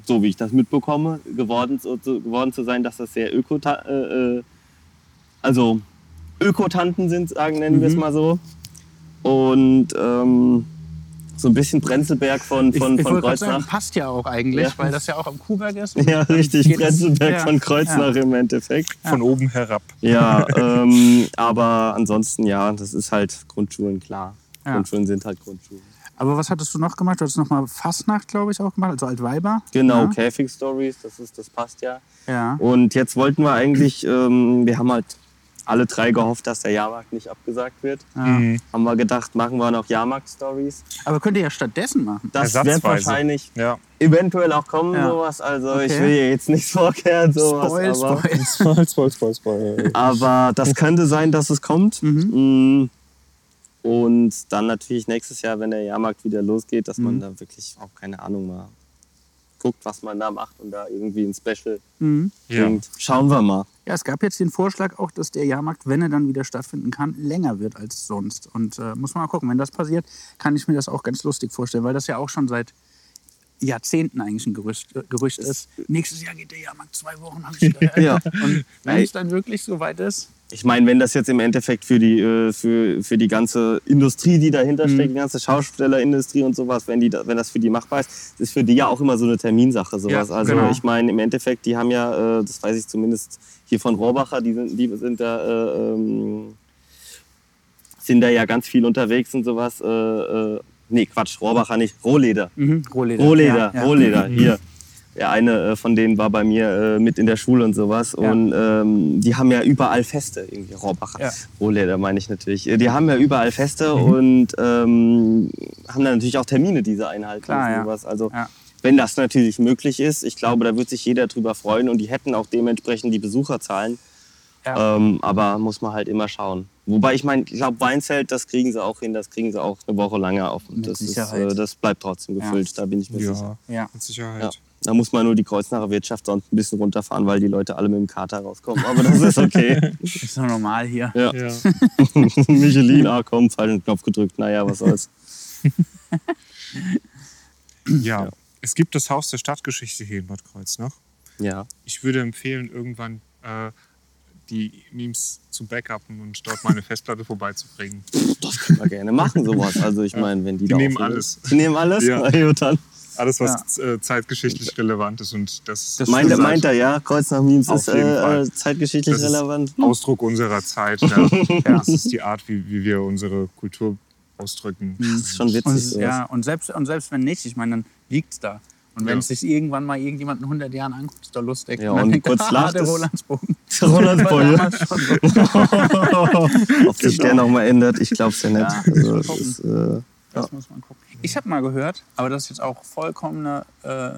S3: so wie ich das mitbekomme, geworden, geworden zu sein, dass das sehr öko äh, äh, also Ökotanten sind, sagen, nennen wir es
S1: Mhm.
S3: mal so. Und ähm, so ein bisschen Brenzelberg von,
S1: Ich,
S3: von,
S1: ich
S3: von
S1: wollte gerade sagen,
S3: Kreuznach.
S1: passt ja auch eigentlich,
S3: Ja.
S1: weil das ja auch am Kuhberg ist.
S3: Ja, richtig, Brenzelberg
S1: ja,
S3: von Kreuznach im Endeffekt.
S2: Von oben herab.
S3: Ja, ähm, aber ansonsten ja, das ist halt Grundschulen, klar.
S1: Ja.
S3: Grundschulen sind halt Grundschulen.
S1: Aber was hattest du noch gemacht? Du hattest noch mal Fastnacht, glaube ich, auch gemacht, also Altweiber.
S3: Genau,
S1: Ja.
S3: Käfig Stories, das, ist, das passt ja.
S1: Ja.
S3: Und jetzt wollten wir eigentlich, ähm, wir haben halt alle drei gehofft, dass der Jahrmarkt nicht abgesagt wird.
S1: ja.
S2: Mhm.
S3: Haben wir gedacht, machen wir noch Jahrmarkt-Stories.
S1: Aber könnt ihr ja stattdessen machen.
S3: Das wird
S2: Ersatzweise.
S3: wahrscheinlich
S2: Ja.
S3: eventuell auch kommen,
S1: Ja.
S3: sowas. Also ich
S1: Okay.
S3: will hier jetzt nichts vorkehren, sowas.
S1: Spoil,
S3: aber,
S1: spoil.
S2: Spoil, spoil, spoil, spoil.
S3: aber das könnte sein, dass es kommt.
S1: Mhm.
S3: Und dann natürlich nächstes Jahr, wenn der Jahrmarkt wieder losgeht, dass man
S1: Mhm.
S3: da wirklich auch keine Ahnung mal guckt, was man da macht und da irgendwie ein Special
S1: Mhm.
S2: Ja.
S3: bringt. Schauen wir mal.
S1: Ja, es gab jetzt den Vorschlag auch, dass der Jahrmarkt, wenn er dann wieder stattfinden kann, länger wird als sonst. Und äh, muss man mal gucken, wenn das passiert, kann ich mir das auch ganz lustig vorstellen, weil das ja auch schon seit Jahrzehnten eigentlich ein Gerücht, äh, Gerücht ist. Nächstes Jahr geht der Jahrmarkt zwei Wochen, habe ich gehört.
S3: Ja.
S1: Und wenn es dann wirklich so weit ist,
S3: Ich meine, wenn das jetzt im Endeffekt für die, äh, für, für die ganze Industrie, die dahinter
S1: Mhm.
S3: steckt, die ganze Schaustellerindustrie und sowas, wenn, die, da- wenn das für die machbar ist, ist für die ja auch immer so eine Terminsache. Sowas.
S1: Ja,
S3: also
S1: genau.
S3: ich meine, im Endeffekt, die haben ja, äh, das weiß ich zumindest hier von Rohrbacher, die sind, die sind da, äh, ähm, sind da ja ganz viel unterwegs und sowas. Äh, nee, Quatsch, Rohrbacher nicht, Rohleder.
S1: mhm, Rohleder.
S3: Rohleder,
S1: Ja, ja.
S3: Rohleder, hier. Der eine äh, von denen war bei mir äh, mit in der Schule und sowas.
S1: Ja.
S3: Und ähm, die haben ja überall Feste, irgendwie Rohrbacher.
S1: Ja.
S3: Rohleder meine ich natürlich. Äh, Die haben ja überall Feste
S1: Mhm.
S3: und ähm, haben dann natürlich auch Termine, die sie einhalten
S1: Klar,
S3: und
S1: ja.
S3: sowas. Also
S1: Ja.
S3: wenn das natürlich möglich ist, ich glaube, da wird sich jeder drüber freuen und die hätten auch dementsprechend die Besucherzahlen.
S1: Ja.
S3: Ähm, aber muss man halt immer schauen. Wobei ich meine, ich glaube, Weinzelt, das kriegen sie auch hin, das kriegen sie auch eine Woche lange auf. Das, ist,
S1: Sicherheit.
S3: äh, das bleibt trotzdem gefüllt, da bin ich mir sicher.
S2: Ja,
S1: Ja.
S2: mit Sicherheit.
S3: Ja. Da muss man nur die Kreuznacher Wirtschaft sonst ein bisschen runterfahren, weil die Leute alle mit dem Kater rauskommen. Aber das ist okay.
S1: Ist doch normal hier.
S3: Ja.
S2: Ja.
S3: Michelin, ah komm, falschen Knopf gedrückt. Naja, was soll's.
S2: Ja. Es gibt das Haus der Stadtgeschichte hier in Bad Kreuznach.
S3: Ja.
S2: Ich würde empfehlen, irgendwann äh, die Memes zu backuppen und dort meine Festplatte vorbeizubringen.
S3: Das können wir gerne machen, sowas. Also ich meine, wenn die,
S2: Die
S3: da
S2: nehmen alles.
S3: Die nehmen alles?
S2: Ja.
S3: Dann.
S2: Alles, was äh, zeitgeschichtlich relevant ist und das,
S1: Das
S3: Meint, er- meint er, ja? Kreuznach-Memes
S2: Auf
S3: ist äh, zeitgeschichtlich
S2: Das ist
S3: relevant.
S2: Ausdruck unserer Zeit. Ja. Das ist die Art, wie, wie wir unsere Kultur ausdrücken.
S3: Das ist schon witzig.
S1: Und, ja, und, selbst, und selbst wenn nicht, ich meine, dann liegt es da. Und wenn
S2: Ja.
S1: es sich irgendwann mal irgendjemand in 100 Jahren anguckt, ist doch lustig.
S3: Ja,
S1: dann
S3: und
S1: denkt
S3: kurz
S1: "Ah,
S3: lacht
S1: der
S3: es."
S1: Rolandsbogen.
S3: Der Rolandsbogen. Ob sich der nochmal ändert, ich glaube es ja nicht.
S1: Ja,
S3: also, das ist, äh,
S1: Das muss man gucken. Ich habe mal gehört, aber das ist jetzt auch vollkommene. Äh,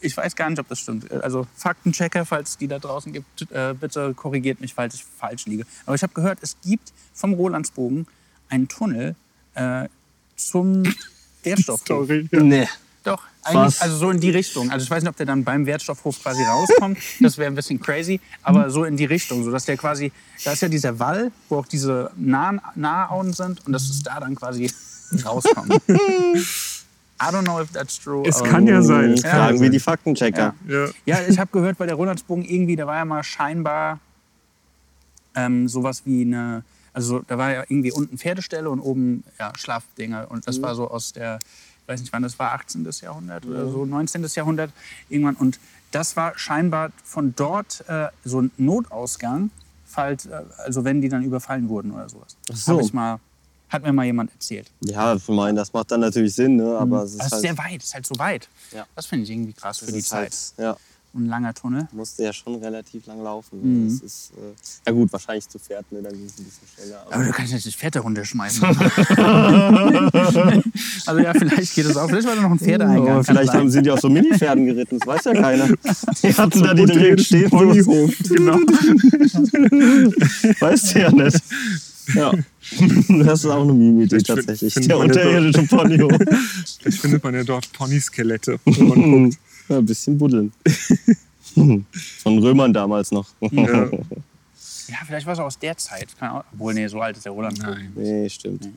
S1: ich weiß gar nicht, ob das stimmt. Also Faktenchecker, falls es die da draußen gibt, äh, bitte korrigiert mich, falls ich falsch liege. Aber ich habe gehört, es gibt vom Rolandsbogen einen Tunnel äh, zum Wertstoffhof.
S2: Sorry. Ja.
S3: nee.
S1: Doch, eigentlich, also so in die Richtung. Also ich weiß nicht, ob der dann beim Wertstoffhof quasi rauskommt. Das wäre ein bisschen crazy, aber so in die Richtung, so dass der quasi, da ist ja dieser Wall, wo auch diese nahen Nahauen sind und dass es da dann quasi rauskommt. I don't know if that's true.
S2: Es kann ja sein.
S1: Ja.
S2: ja
S3: Fragen wir
S2: sein.
S3: die Faktenchecker.
S2: Ja.
S1: Ja, ich habe gehört, bei der Rolandsbogen irgendwie, da war ja mal scheinbar ähm, sowas wie eine, also da war ja irgendwie unten Pferdestelle und oben ja, Schlafdinger. Und das war so aus der, weiß nicht wann, das war 18. Jahrhundert oder so, 19. Jahrhundert irgendwann. Und das war scheinbar von dort äh, so ein Notausgang, falls, äh, also wenn die dann überfallen wurden oder sowas.
S3: Ach so.
S1: Ich mal, hat mir mal jemand erzählt.
S3: Ja, ich meine, das macht dann natürlich Sinn, ne? aber es ist
S1: Das ist
S3: halt,
S1: sehr weit, ist halt so weit.
S3: Ja.
S1: Das finde ich irgendwie krass
S3: es
S1: für die Zeit.
S3: halt ja.
S1: Ein langer Tunnel.
S3: musste ja schon relativ lang laufen.
S1: Mhm.
S3: Das ist, äh, ja gut, wahrscheinlich zu Pferd, ne? dann ging es ein bisschen schneller.
S1: Aber du kannst nicht das Pferd da runterschmeißen. also ja, vielleicht geht es auch. Vielleicht war da noch ein Pferdeeingang.
S3: Aber
S1: kann
S3: vielleicht haben, sind die auch so Mini-Pferden geritten, das weiß ja keiner. Die hatten da die direkt stehen.
S2: Ponyhof, genau.
S3: Weißt du ja nicht. Ja. Das ist auch eine
S2: find-
S3: tatsächlich.
S2: find
S3: Der
S2: man ja
S3: unterirdische Ponyhof.
S2: Vielleicht findet man ja dort Ponyskelette. wenn man guckt.
S3: Ja, ein bisschen buddeln. Von Römern damals noch.
S2: Ja.
S1: Ja, vielleicht war es aus der Zeit. Auch, obwohl, nee, so alt ist der Roland.
S2: Nein.
S3: Nee, stimmt.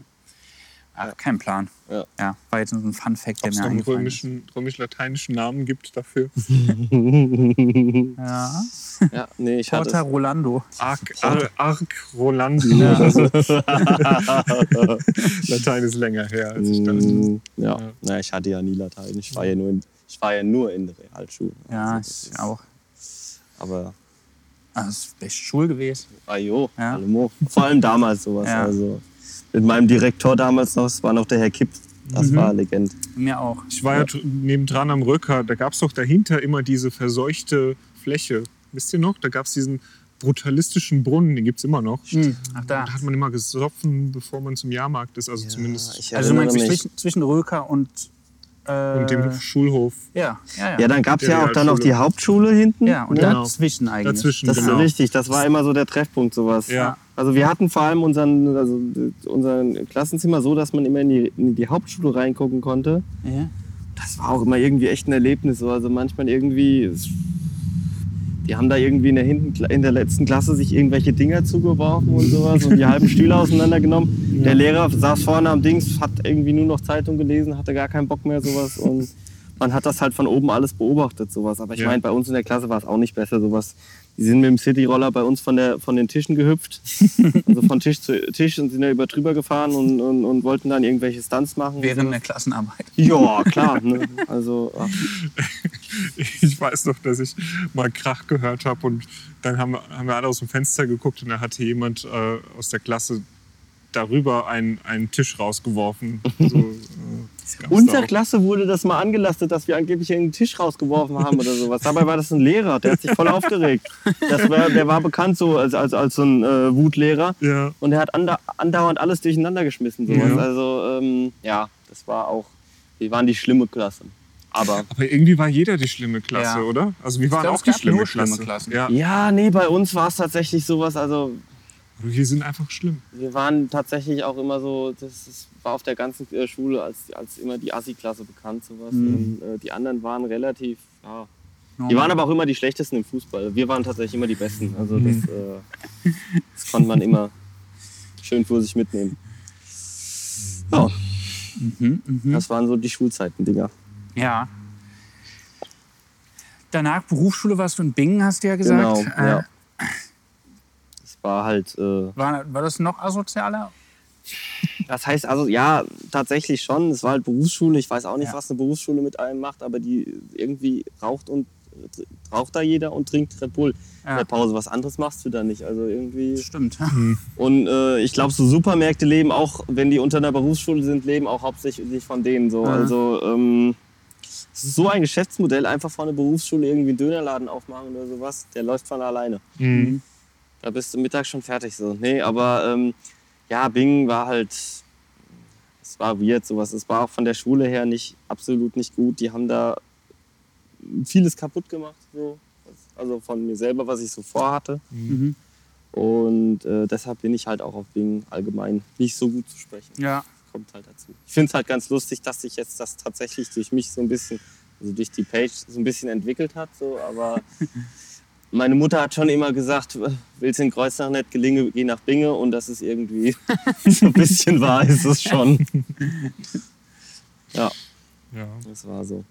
S1: Ach, kein Plan.
S3: Ja.
S1: Ja, war jetzt nur so ein Fun-Fact, der
S2: Ob es
S1: mir
S2: einen römischen, römisch-lateinischen Namen gibt dafür.
S1: Ja.
S3: Ja, nee, ich
S1: Porta
S3: hatte
S1: Rolando.
S2: Arc, Ar, Arc Rolandi. oder so. Latein ist länger her, als ich dachte.
S3: Mm, ja.
S2: Ja.
S3: Na, ich hatte ja nie Latein. Ich war ja nur in, ich war ja nur in der Realschule.
S1: Ja,
S3: Also
S1: ich auch.
S3: Aber
S1: Ah, Das ist best Schul gewesen.
S3: ajo,
S1: Ja.
S3: Allemo. Vor allem damals sowas.
S1: Ja.
S3: Also mit meinem Direktor damals noch, das war noch der Herr Kipp. Das
S1: Mhm.
S3: war Legend.
S1: Mir auch.
S2: Ich war ja, dr- nebendran am Röcker, da gab es doch dahinter immer diese verseuchte Fläche. Wisst ihr noch? Da gab es diesen brutalistischen Brunnen, den gibt es immer noch.
S1: Ach da.
S2: Da hat man immer gesoffen, bevor man zum Jahrmarkt ist, also zumindest.
S3: ich
S1: Also du meinst
S3: mich.
S1: zwischen, zwischen Röker und. Äh,
S2: und dem Schulhof
S1: ja, ja, ja.
S3: Ja, dann gab es ja auch dann noch die Hauptschule hinten.
S1: ja, und
S3: ne?
S1: dazwischen eigentlich.
S2: dazwischen.
S3: Das
S2: genau.
S3: ist richtig, das war immer so der Treffpunkt, sowas.
S2: Ja.
S3: Also wir hatten vor allem unseren, also unseren Klassenzimmer so, dass man immer in die, in die Hauptschule reingucken konnte.
S1: Ja.
S3: Das war auch immer irgendwie echt ein Erlebnis. So. Also manchmal irgendwie, die haben da irgendwie in der, hinten, in der letzten Klasse sich irgendwelche Dinger zugeworfen und sowas und die halben Stühle auseinandergenommen. Der Lehrer saß vorne am Dings, hat irgendwie nur noch Zeitung gelesen, hatte gar keinen Bock mehr sowas und man hat das halt von oben alles beobachtet sowas. Aber ich
S2: Ja.
S3: meine, bei uns in der Klasse war es auch nicht besser sowas. Die sind mit dem Cityroller bei uns von, der, von den Tischen gehüpft, also von Tisch zu Tisch und sind da über drüber gefahren und, und, und wollten dann irgendwelche Stunts machen.
S1: Während
S3: sowas.
S1: der Klassenarbeit.
S3: Ja, klar. Ne? Also, ach,
S2: Ich weiß noch, dass ich mal Krach gehört habe und dann haben, wir- haben wir alle aus dem Fenster geguckt und da hatte jemand äh, aus der Klasse darüber einen, einen Tisch rausgeworfen. So, auch.
S3: Klasse wurde das mal angelastet, dass wir angeblich einen Tisch rausgeworfen haben oder sowas. Dabei war das ein Lehrer, der hat sich voll aufgeregt. Das war, der war bekannt so als, als, als so ein äh, Wutlehrer
S2: Ja.
S3: und er hat anda andauernd alles durcheinander geschmissen. Sowas.
S2: Ja.
S3: Also, ähm, ja, das war auch, wir waren die schlimme Klasse. Aber
S2: Aber irgendwie war jeder die schlimme Klasse,
S1: Ja.
S2: oder? Also wir waren
S1: glaub,
S2: auch die schlimme
S1: schlimme
S2: Klasse.
S1: Klassen.
S2: Ja.
S3: ja, nee, bei uns war es tatsächlich sowas. Also,
S2: Wir sind einfach schlimm.
S3: wir waren tatsächlich auch immer so, das, das war auf der ganzen äh, Schule als, als immer die Assi-Klasse bekannt. Sowas.
S1: Mhm.
S3: Und, äh, die anderen waren relativ, ja, Die waren aber auch immer die schlechtesten im Fußball. Wir waren tatsächlich immer die Besten. Also das, äh, das konnte man immer schön für sich mitnehmen. Ja,
S1: Mhm, mhm.
S3: das waren so die Schulzeiten-Dinger.
S1: Ja. Danach Berufsschule warst du in Bingen, hast du ja gesagt.
S3: Genau,
S1: Äh,
S3: ja. Das war halt, äh,
S1: war, war das noch asozialer?
S3: das heißt also, ja, tatsächlich schon. Es war halt Berufsschule. Ich weiß auch nicht,
S1: Ja.
S3: was eine Berufsschule mit einem macht, aber die irgendwie raucht und raucht da jeder und trinkt Red Bull in
S1: Ja.
S3: der Pause. Was anderes machst du da nicht. Also irgendwie.
S1: Stimmt.
S3: Und äh, ich glaube, so Supermärkte leben auch, wenn die unter einer Berufsschule sind, leben auch hauptsächlich von denen so.
S1: Ja.
S3: Also ähm, es ist so ein Geschäftsmodell, einfach vor einer Berufsschule irgendwie einen Dönerladen aufmachen oder sowas, der läuft von alleine.
S2: Mhm.
S3: Da bist du mittags schon fertig so. Nee, aber ähm, ja, Bing war halt, es war weird sowas. Es war auch von der Schule her nicht, absolut nicht gut. Die haben da vieles kaputt gemacht, so. Also von mir selber, was ich so vorhatte.
S1: Mhm.
S3: Und äh, deshalb bin ich halt auch auf Bing allgemein nicht so gut zu sprechen.
S1: Ja.
S3: Kommt halt dazu. Ich finde es halt ganz lustig, dass sich jetzt das tatsächlich durch mich so ein bisschen, also durch die Page so ein bisschen entwickelt hat. So, aber meine Mutter hat schon immer gesagt, willst in Kreuznach nicht gelingen, geh nach Binge. Und das ist irgendwie so ein bisschen wahr, ist es schon. Ja,
S2: Ja.
S3: das war so.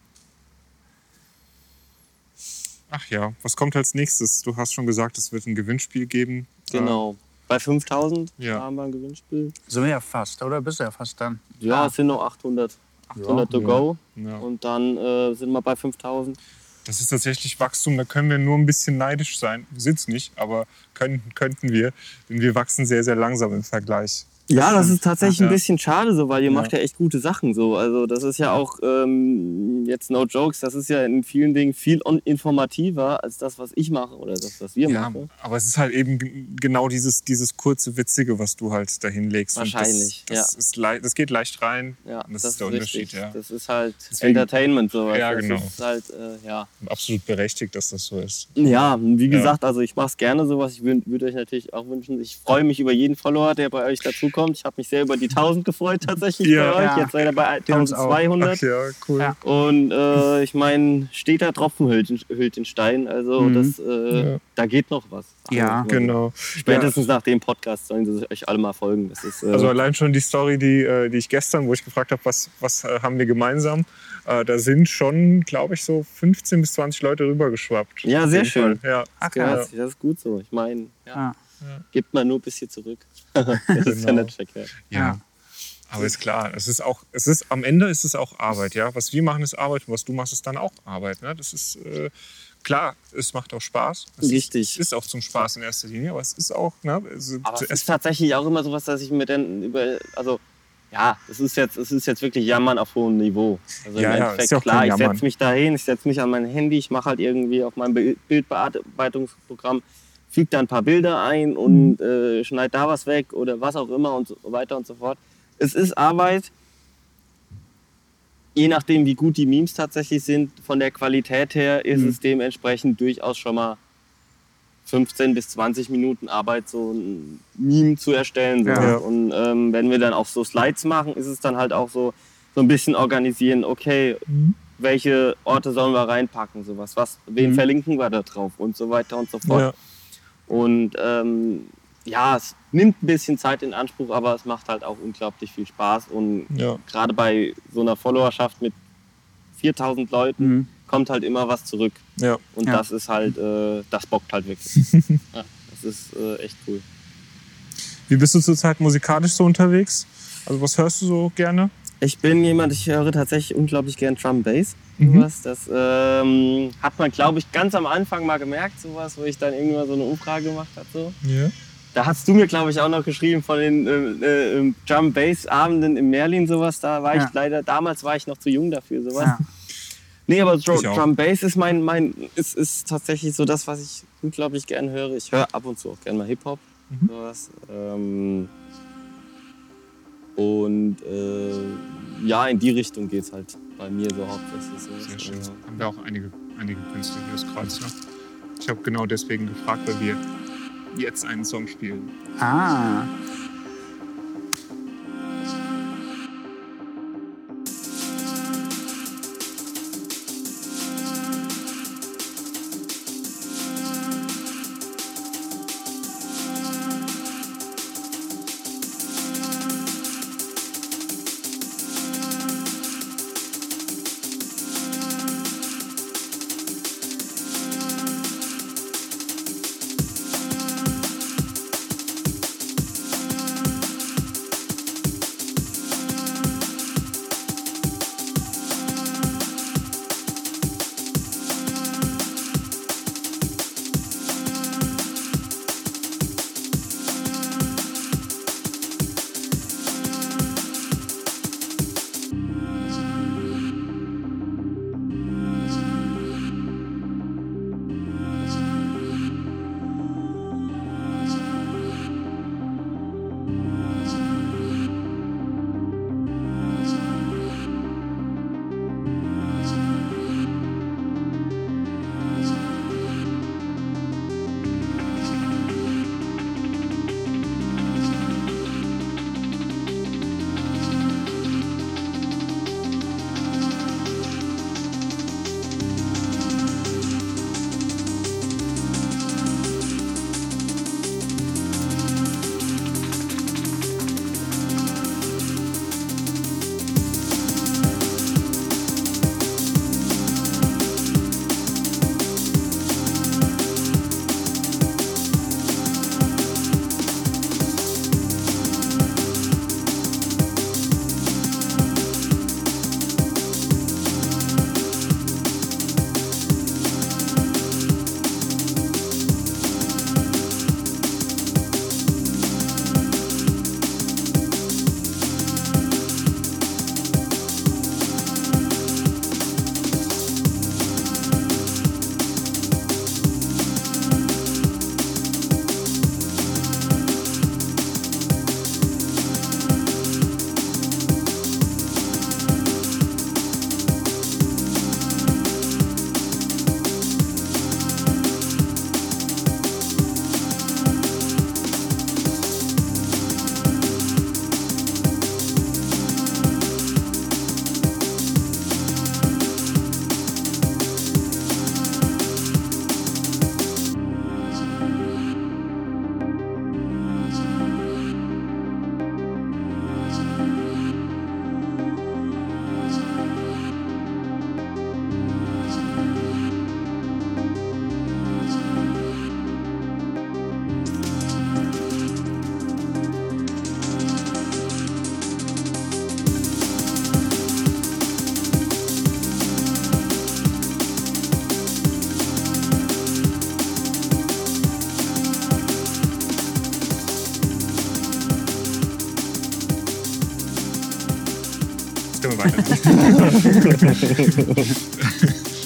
S2: Ach ja, was kommt als nächstes? Du hast schon gesagt, es wird ein Gewinnspiel geben.
S3: Genau. Bei 5000
S2: Ja.
S3: haben wir ein Gewinnspiel.
S1: Sind wir ja fast, oder? Bist du ja fast dann.
S3: Ja,
S1: Ah.
S3: es sind noch 800. 800 to
S2: ja.
S3: go.
S2: Äh, ja.
S3: Und dann äh, sind wir bei 5000.
S2: Das ist tatsächlich Wachstum, da können wir nur ein bisschen neidisch sein. Wir sind es nicht, aber können, könnten wir, denn wir wachsen sehr, sehr langsam im Vergleich.
S3: Ja, das ist tatsächlich
S2: Ja.
S3: ein bisschen schade so, weil ihr macht ja echt gute Sachen so. Also das ist ja auch ähm, jetzt no jokes, das ist ja in vielen Dingen viel informativer als das, was ich mache oder das, was wir
S2: Ja,
S3: machen.
S2: aber es ist halt eben genau dieses, dieses kurze Witzige, was du halt dahin legst.
S3: Wahrscheinlich,
S2: das, das,
S3: ja.
S2: ist das geht leicht rein.
S3: Ja,
S2: Und das, ist der Unterschied,
S3: richtig.
S2: ja.
S3: Das ist halt
S2: Deswegen-
S3: Entertainment sowas.
S2: Ja,
S3: das
S2: genau.
S3: ist halt, äh, ja.
S2: Absolut berechtigt, dass das so ist.
S3: Ja, wie
S2: Ja.
S3: gesagt, also ich mache es gerne sowas. Ich würde würd euch natürlich auch wünschen, ich freue mich über jeden Follower, der bei euch dazukommt. Ich habe mich sehr über die 1000 gefreut tatsächlich
S2: Ja.
S3: bei euch.
S1: Ja.
S3: Jetzt seid ihr bei
S1: Wir uns auch.
S3: 1200.
S2: Ach ja, cool.
S1: Ja.
S3: Und äh, ich meine, steter Tropfen hüllt, den- hüllt den Stein. Also
S1: Mhm.
S3: das, äh,
S2: Ja.
S3: da geht noch was.
S1: Ja.
S3: Also,
S2: Genau.
S3: Spätestens nach dem Podcast sollen sie euch alle mal folgen. Das ist, äh,
S2: Also allein schon die Story, die, äh, die ich gestern, wo ich gefragt habe, was, was äh, haben wir gemeinsam, äh, da sind schon, glaube ich, so 15 bis 20 Leute rübergeschwappt.
S3: Ja, sehr schön.
S2: Ja,
S1: Ach,
S3: das, das ist gut so. Ich meine, ja,
S1: Ja.
S3: gibt man nur ein bisschen zurück. das ist ja
S2: Genau.
S3: nicht verkehrt.
S2: ja.
S1: Ja.
S2: Aber ist klar, es ist auch, es ist, am Ende ist es auch Arbeit, ja. Was wir machen, ist Arbeit und was du machst, ist dann auch Arbeit. Ne? Das ist äh, klar, es macht auch Spaß. Es
S3: Richtig.
S2: Ist, es ist auch zum Spaß in erster Linie, aber es ist auch, ne, also,
S3: Aber es ist tatsächlich auch immer sowas, dass ich mir dann über, also ja, es ist jetzt, es ist jetzt wirklich Jammern auf hohem Niveau. Also im
S2: Ja, ja,
S3: Endeffekt,
S2: ist ja auch
S3: klar, ich setze mich dahin, ich setze mich an mein Handy, ich mache halt irgendwie auf meinem Bild- Bildbearbeitungsprogramm, füge da ein paar Bilder ein und
S2: Mhm.
S3: äh, schneide da was weg oder was auch immer und so weiter und so fort. Es ist Arbeit. Je nachdem, wie gut die Memes tatsächlich sind, von der Qualität her ist
S1: Mhm.
S3: es dementsprechend durchaus schon mal 15 bis 20 Minuten Arbeit, so ein Meme zu erstellen. So.
S1: Ja.
S3: Und ähm, wenn wir dann auch so Slides machen, ist es dann halt auch so, so ein bisschen organisieren, okay, welche Orte sollen wir reinpacken, sowas, was, wen
S1: Mhm.
S3: verlinken wir da drauf und so weiter und so fort.
S2: ja,
S3: Und ähm, ja, es nimmt ein bisschen Zeit in Anspruch, aber es macht halt auch unglaublich viel Spaß. Und
S2: ja,
S3: gerade bei so einer Followerschaft mit 4000 Leuten
S1: Mhm.
S3: kommt halt immer was zurück.
S2: ja.
S3: Und
S1: Ja.
S3: das ist halt, äh, das bockt halt wirklich. ja, das ist äh, echt cool.
S2: Wie bist du zurzeit musikalisch so unterwegs? Also was hörst du so gerne?
S3: Ich bin jemand, ich höre tatsächlich unglaublich gern Drum Bass.
S2: Mhm.
S3: Sowas. Das ähm, hat man, glaube ich, ganz am Anfang mal gemerkt, sowas, wo ich dann irgendwann so eine Umfrage gemacht habe. So.
S2: Ja.
S3: Da hast du mir, glaube ich, auch noch geschrieben von den äh, äh, Drum Bass Abenden im Merlin, sowas. Da war
S1: Ja.
S3: ich leider, damals war ich noch zu jung dafür, sowas.
S1: Ja.
S3: Nee, aber Drum. Drum Bass ist mein, mein ist, ist tatsächlich so das, was ich unglaublich gern höre. Ich höre ab und zu auch gern mal Hip-Hop.
S2: Mhm.
S3: Sowas. Ähm, und äh, ja, in die Richtung geht es halt bei mir so hauptsächlich. So.
S2: Sehr schön.
S3: Also,
S2: Haben wir auch einige, einige Künstler hier aus Kreuz. Ne? Ich habe genau deswegen gefragt, weil wir jetzt einen Song spielen.
S1: Ah.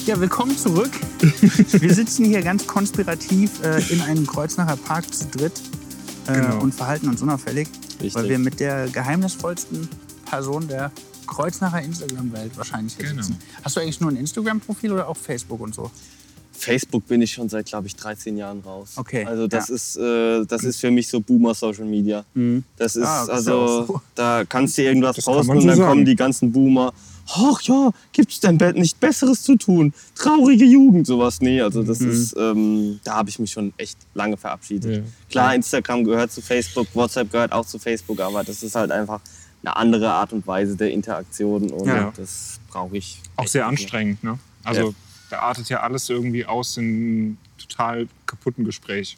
S1: Ja, willkommen zurück. Wir sitzen hier ganz konspirativ äh, in einem Kreuznacher Park zu dritt äh,
S2: Genau.
S1: und verhalten uns unauffällig,
S3: Richtig.
S1: weil wir mit der geheimnisvollsten Person der Kreuznacher Instagram-Welt wahrscheinlich hier
S2: Genau.
S1: sitzen. Hast du eigentlich nur ein Instagram-Profil oder auch Facebook und so?
S3: Facebook bin ich schon seit, glaube ich, 13 Jahren raus.
S1: Okay,
S3: Also das
S1: ja.
S3: ist, äh, das ist für mich so Boomer Social Media. Das ist,
S1: Ah, das
S3: also,
S1: so.
S3: da kannst du irgendwas
S2: Das
S3: posten
S2: man
S3: und
S2: so
S3: dann
S2: sagen.
S3: kommen die ganzen Boomer. Ach ja, gibt's denn Bett nicht Besseres zu tun? Traurige Jugend, sowas. Nee, also das ist, ähm, da habe ich mich schon echt lange verabschiedet.
S2: Ja.
S3: Klar, Instagram gehört zu Facebook, WhatsApp gehört auch zu Facebook, aber das ist halt einfach eine andere Art und Weise der Interaktion und
S2: Ja.
S3: das brauche ich.
S2: Auch sehr anstrengend, ne? Also
S3: Ja.
S2: Da artet ja alles irgendwie aus in einem total kaputten Gespräch.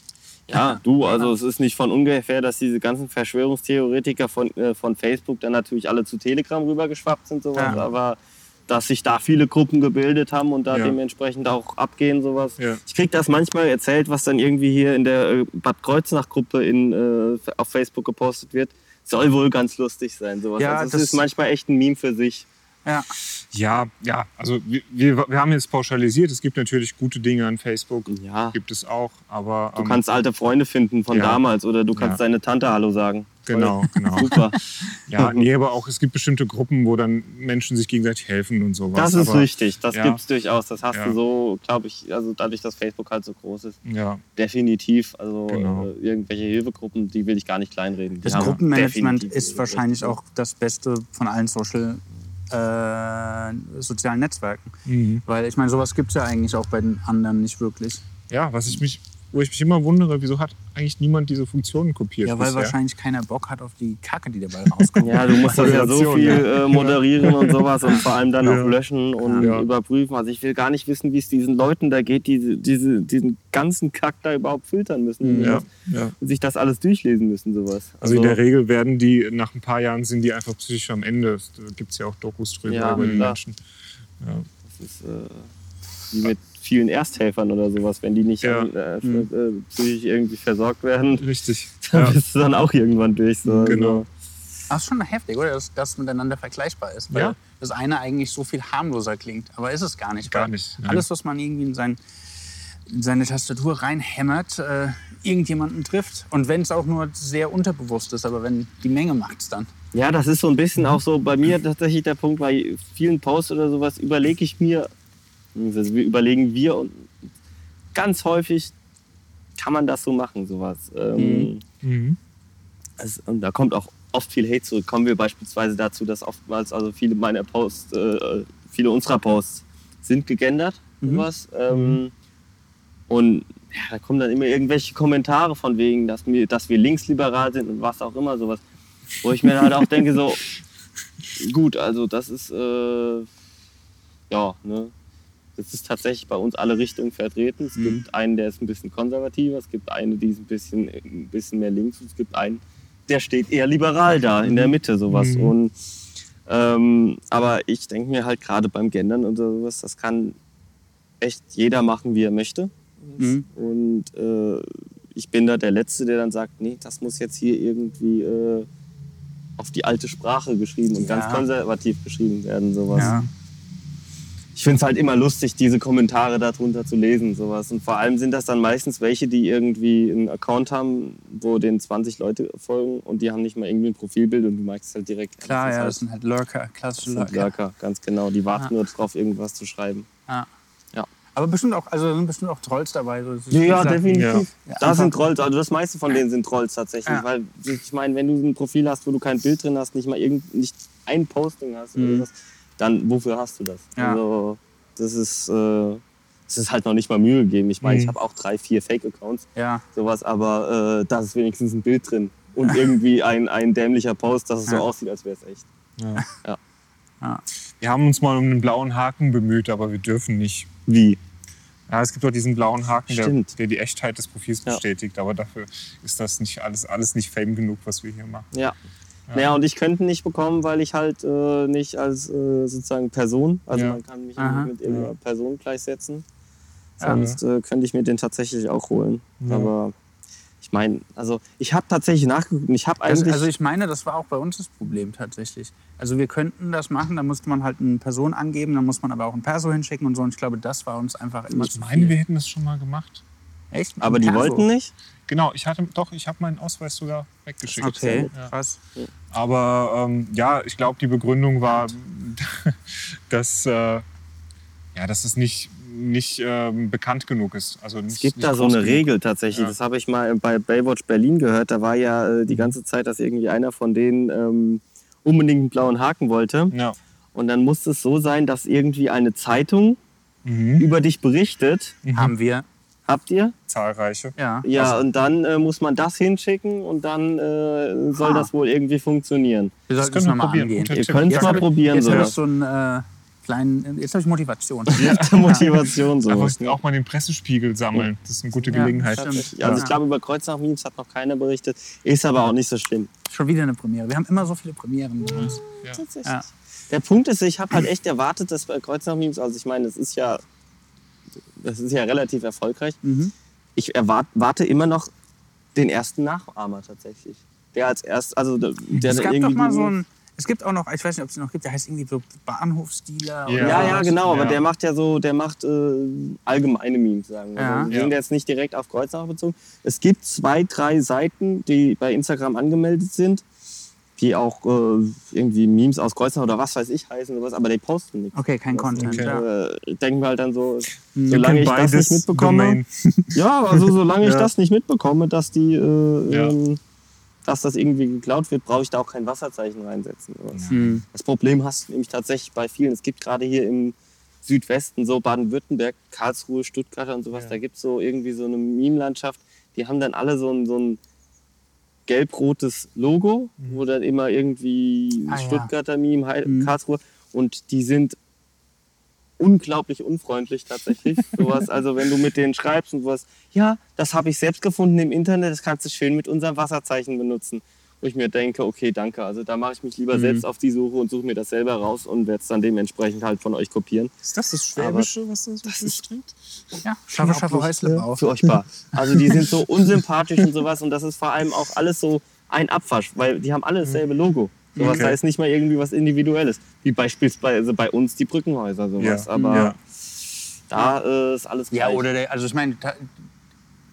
S3: Ja, du, also es ist nicht von ungefähr, dass diese ganzen Verschwörungstheoretiker von, äh, von Facebook dann natürlich alle zu Telegram rübergeschwappt sind, sowas,
S1: Ja.
S3: aber dass sich da viele Gruppen gebildet haben und da
S2: Ja.
S3: dementsprechend auch abgehen, sowas.
S2: Ja.
S3: Ich krieg das manchmal erzählt, was dann irgendwie hier in der äh, Bad Kreuznach-Gruppe äh, auf Facebook gepostet wird. Soll wohl ganz lustig sein, sowas.
S1: Ja,
S3: also
S1: das-
S3: ist manchmal echt ein Meme für sich.
S1: Ja,
S2: Ja, ja, also wir, wir, wir haben jetzt pauschalisiert, es gibt natürlich gute Dinge an Facebook,
S3: Ja,
S2: gibt es auch, aber
S3: du
S2: ähm,
S3: kannst alte Freunde finden von
S2: Ja.
S3: damals oder du kannst
S2: Ja.
S3: deine Tante Hallo sagen.
S2: genau, genau.
S3: Super.
S2: Ja, nee, aber auch es gibt bestimmte Gruppen, wo dann Menschen sich gegenseitig helfen und sowas.
S3: Das ist
S2: aber,
S3: richtig, das
S2: ja.
S3: gibt's durchaus. Das hast
S2: Ja.
S3: du so, glaube ich, also dadurch, dass Facebook halt so groß ist,
S2: Ja,
S3: definitiv. Also
S2: Genau.
S3: äh, irgendwelche Hilfegruppen, die will ich gar nicht kleinreden.
S1: Das
S3: haben
S1: Gruppenmanagement ist wahrscheinlich auch das Beste von allen Social äh, sozialen Netzwerken.
S2: mhm.
S1: Weil ich meine, sowas gibt es ja eigentlich auch bei den anderen nicht wirklich.
S2: ja, was ich mich, wo ich mich immer wundere, wieso hat eigentlich niemand diese Funktionen kopiert?
S1: Ja, weil
S2: bisher?
S1: wahrscheinlich keiner Bock hat auf die Kacke, die dabei rauskommt.
S3: Ja, du musst das ja so viel äh, moderieren und sowas und vor allem dann
S2: Ja.
S3: auch löschen und
S2: Ja.
S3: überprüfen. Also ich will gar nicht wissen, wie es diesen Leuten da geht, die diese, diesen ganzen Kack da überhaupt filtern müssen
S2: Ja,
S3: und
S2: ja.
S3: sich das alles durchlesen müssen, sowas.
S2: Also in der Regel werden die, nach ein paar Jahren sind die einfach psychisch am Ende. Da gibt es ja auch Dokus drüber
S3: Ja,
S2: über die
S3: klar.
S2: Menschen. Ja.
S3: Das ist äh, wie mit vielen Ersthelfern oder sowas. Wenn die nicht
S2: Ja.
S3: äh, äh, psychisch irgendwie versorgt werden,
S2: Richtig.
S3: dann
S2: Ja.
S3: bist du dann auch irgendwann durch. So.
S2: Genau.
S1: Ach, ist schon heftig, oder? Dass das miteinander vergleichbar ist. Weil
S2: Ja.
S1: das eine eigentlich so viel harmloser klingt. Aber ist es gar nicht.
S2: Gar nicht, nein.
S1: Alles, was man irgendwie in, sein, in seine Tastatur reinhämmert, äh, irgendjemanden trifft. Und wenn es auch nur sehr unterbewusst ist, aber wenn die Menge macht es dann.
S3: Ja, das ist so ein bisschen auch so bei mir tatsächlich der Punkt, bei vielen Posts oder sowas überlege ich mir, also wir überlegen wir und ganz häufig kann man das so machen, sowas. Ähm,
S2: Mhm.
S3: es, und da kommt auch oft viel Hate zurück. Kommen wir beispielsweise dazu, dass oftmals, also viele meiner Posts, äh, viele unserer Posts sind gegendert, sowas. Ähm, und ja, da kommen dann immer irgendwelche Kommentare von wegen, dass wir, dass wir linksliberal sind und was auch immer, sowas. Wo ich mir halt auch denke, so, gut, also das ist, äh, ja, ne. Das ist tatsächlich bei uns alle Richtungen vertreten. Es gibt einen, der ist ein bisschen konservativer, es gibt einen, die ist ein bisschen, ein bisschen mehr links und es gibt einen, der steht eher liberal da, in der Mitte sowas.
S2: Mhm.
S3: Und, ähm, aber ich denke mir halt gerade beim Gendern und sowas, das kann echt jeder machen, wie er möchte.
S1: Mhm.
S3: Und äh, ich bin da der Letzte, der dann sagt, nee, das muss jetzt hier irgendwie äh, auf die alte Sprache geschrieben und
S1: Ja.
S3: ganz konservativ geschrieben werden, sowas.
S1: Ja.
S3: Ich finde es halt immer lustig, diese Kommentare darunter zu lesen, sowas. Und vor allem sind das dann meistens welche, die irgendwie einen Account haben, wo den 20 Leute folgen und die haben nicht mal irgendwie ein Profilbild und du merkst es halt direkt.
S1: Klar,
S3: das
S1: ja,
S3: ist
S1: das sind halt Lurker, klassische
S3: halt, das sind
S1: Lurker.
S3: Lurker, ganz genau. Die warten
S1: Ja.
S3: nur drauf, irgendwas zu schreiben.
S1: Ja.
S3: Ja.
S1: Aber bestimmt auch, also sind bestimmt auch Trolls dabei. So,
S3: Ja, definitiv.
S1: Ja,
S3: da sind Trolls, also das meiste von denen sind Trolls tatsächlich.
S1: Ja.
S3: Weil ich meine, wenn du ein Profil hast, wo du kein Bild drin hast, nicht mal irgend, nicht ein Posting hast oder
S1: Mhm.
S3: was, dann wofür hast du das?
S1: Ja.
S3: Also das ist, äh, das ist halt noch nicht mal Mühe gegeben. Ich meine, ich
S2: Mhm.
S3: habe auch drei, vier Fake-Accounts,
S1: Ja,
S3: sowas, aber äh, da ist wenigstens ein Bild drin. Und irgendwie ein, ein dämlicher Post, dass es
S1: Ja.
S3: so aussieht, als wäre es echt.
S2: Ja.
S3: Ja.
S1: ja.
S2: Wir haben uns mal um einen blauen Haken bemüht, aber wir dürfen nicht.
S3: Wie?
S2: Ja, es gibt doch diesen blauen Haken, der, der die Echtheit des Profils
S3: Ja.
S2: bestätigt, aber dafür ist das nicht alles, alles nicht Fame genug, was wir hier machen.
S3: Ja. Naja, und ich könnte ihn nicht bekommen, weil ich halt äh, nicht als äh, sozusagen Person, also
S2: Ja.
S3: man kann mich
S1: Aha.
S3: nicht mit irgendeiner
S2: Ja.
S3: Person gleichsetzen.
S1: Ja.
S3: Sonst äh, könnte ich mir den tatsächlich auch holen.
S2: Ja.
S3: Aber Ich meine, also ich habe tatsächlich nachgeguckt und ich habe
S1: Also,
S3: eigentlich.
S1: also ich meine, das war auch bei uns das Problem tatsächlich. Also wir könnten das machen, da musste man halt eine Person angeben, dann muss man aber auch ein Perso hinschicken und so. Und ich glaube, das war uns einfach immer
S2: Ich
S1: zu
S2: meine, wir hätten das schon mal gemacht.
S1: Echt?
S3: aber die wollten nicht.
S2: Genau, ich hatte doch, ich habe meinen Ausweis sogar weggeschickt.
S1: Okay,
S2: Ja.
S1: krass.
S2: Aber ähm, ja, ich glaube, die Begründung war, dass, äh, ja, dass es nicht, nicht ähm, bekannt genug ist. Also nicht,
S3: Es gibt
S2: nicht
S3: da so eine
S2: genug.
S3: Regel tatsächlich.
S2: Ja.
S3: Das habe ich mal bei Baywatch Berlin gehört. Da war ja äh, die
S2: Mhm.
S3: ganze Zeit, dass irgendwie einer von denen ähm, unbedingt einen blauen Haken wollte.
S2: Ja.
S3: Und dann muss es so sein, dass irgendwie eine Zeitung
S2: Mhm.
S3: über dich berichtet.
S1: Haben wir,
S3: Habt ihr?
S2: Zahlreiche.
S1: ja.
S3: Ja,
S2: Also-
S3: und dann äh, muss man das hinschicken und dann äh, soll
S1: Ah.
S3: das wohl irgendwie funktionieren.
S1: Wir
S2: Das
S1: sollten
S2: können
S1: es
S2: wir
S1: nochmal
S2: probieren.
S1: angehen.
S3: Ihr könnt es mal probieren.
S1: Jetzt habe ich so einen äh, kleinen, jetzt habe ich Motivation.
S3: Motivation so.
S2: Einfach auch mal den Pressespiegel sammeln. Das ist eine gute
S1: Ja,
S2: Gelegenheit.
S3: Ja, also
S1: Ja.
S3: ich glaube, über Kreuznach-Memes hat noch keiner berichtet. Ist aber auch nicht so schlimm.
S1: Schon wieder eine Premiere. Wir haben immer so viele Premieren bei uns. Ja.
S3: Der Punkt ist, ich habe halt echt erwartet, dass bei Kreuznach-Memes, also ich meine, das ist ja, das ist ja relativ erfolgreich.
S1: Mhm.
S3: Ich erwarte warte immer noch den ersten Nachahmer tatsächlich. Der als erst, also der,
S1: Es
S3: dann
S1: gab
S3: irgendwie
S1: doch mal so ein, es gibt auch noch, ich weiß nicht, ob es ihn noch gibt, der heißt irgendwie so Bahnhofsdealer.
S2: Ja.
S1: oder
S3: Ja, ja, genau, aber
S2: Ja.
S3: der macht ja so, der macht äh, allgemeine Memes, sagen wir.
S1: Ja.
S3: Also, die
S2: Ja.
S3: sind jetzt nicht direkt auf Kreuznach bezogen. Es gibt zwei, drei Seiten, die bei Instagram angemeldet sind, die auch äh, irgendwie Memes aus Kreuznach oder was weiß ich heißen, sowas, aber die posten nichts.
S1: Okay, kein Content.
S2: Okay.
S1: Ja.
S3: Äh, denken wir halt dann so, solange ich das nicht mitbekomme.
S2: Domain.
S3: Ja, also solange ich
S2: Ja.
S3: das nicht mitbekomme, dass die, äh,
S2: Ja.
S3: ähm, dass das irgendwie geklaut wird, brauche ich da auch kein Wasserzeichen reinsetzen.
S1: Mhm.
S3: Das Problem hast du nämlich tatsächlich bei vielen. Es gibt gerade hier im Südwesten, so Baden-Württemberg, Karlsruhe, Stuttgart und sowas,
S2: Ja.
S3: da gibt es so irgendwie so eine Meme-Landschaft, die haben dann alle so ein, so ein gelb-rotes Logo, wo dann immer irgendwie
S1: Ah, ja.
S3: Stuttgarter Meme, Heil
S1: Mhm.
S3: Karlsruhe und die sind unglaublich unfreundlich tatsächlich. sowas, also wenn du mit denen schreibst und sowas, ja, das habe ich selbst gefunden im Internet, das kannst du schön mit unserem Wasserzeichen benutzen. Wo ich mir denke, okay, danke. Also da mache ich mich lieber
S1: Mhm.
S3: selbst auf die Suche und suche mir das selber raus und werde es dann dementsprechend halt von euch kopieren.
S2: Ist das das
S3: Schwäbische,
S2: was das, das ist?
S1: Ja, schaffe, schaffe, Häusle auf.
S3: Furchtbar. Also die sind so unsympathisch und sowas und das ist vor allem auch alles so ein Abwasch, weil die haben alle dasselbe Logo. Sowas
S2: Okay.
S3: da ist nicht mal irgendwie was Individuelles. Wie beispielsweise bei uns die Brückenhäuser sowas.
S2: Ja.
S3: Aber
S2: Ja.
S3: da äh, ist alles
S1: Ja,
S3: gleich.
S1: oder der, also ich meine, da-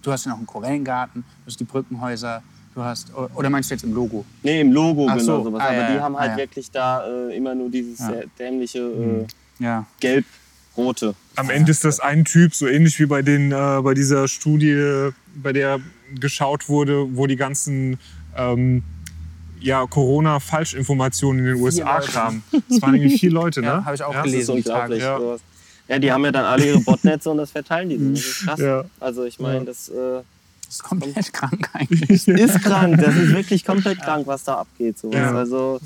S1: du hast ja noch einen Korallengarten, du hast die Brückenhäuser, du hast, oder meinst du jetzt im Logo?
S3: Nee, im Logo
S1: Ach
S3: genau
S1: so.
S3: sowas.
S1: Ah,
S3: Aber
S1: ja,
S3: die
S1: ja.
S3: haben halt
S1: Ah, ja.
S3: wirklich da äh, immer nur dieses
S1: Ja.
S3: dämliche äh.
S1: Ja.
S3: gelb-rote.
S2: Am Ende ist das ein Typ, so ähnlich wie bei, den, äh, bei dieser Studie, bei der geschaut wurde, wo die ganzen ähm, ja, Corona-Falschinformationen in den USA kamen. Das waren irgendwie vier Leute, ne?
S1: Ja, habe ich auch
S2: Ja.
S3: Das ist
S1: gelesen.
S3: unglaublich.
S2: Ja.
S3: die haben ja dann alle ihre Botnetze und das verteilen die. so. Das ist krass.
S2: Ja.
S3: Also ich meine,
S2: Ja.
S3: das äh,
S1: Das ist komplett krank eigentlich.
S3: ist krank. Das ist wirklich komplett krank, was da abgeht.
S2: Ja.
S3: Also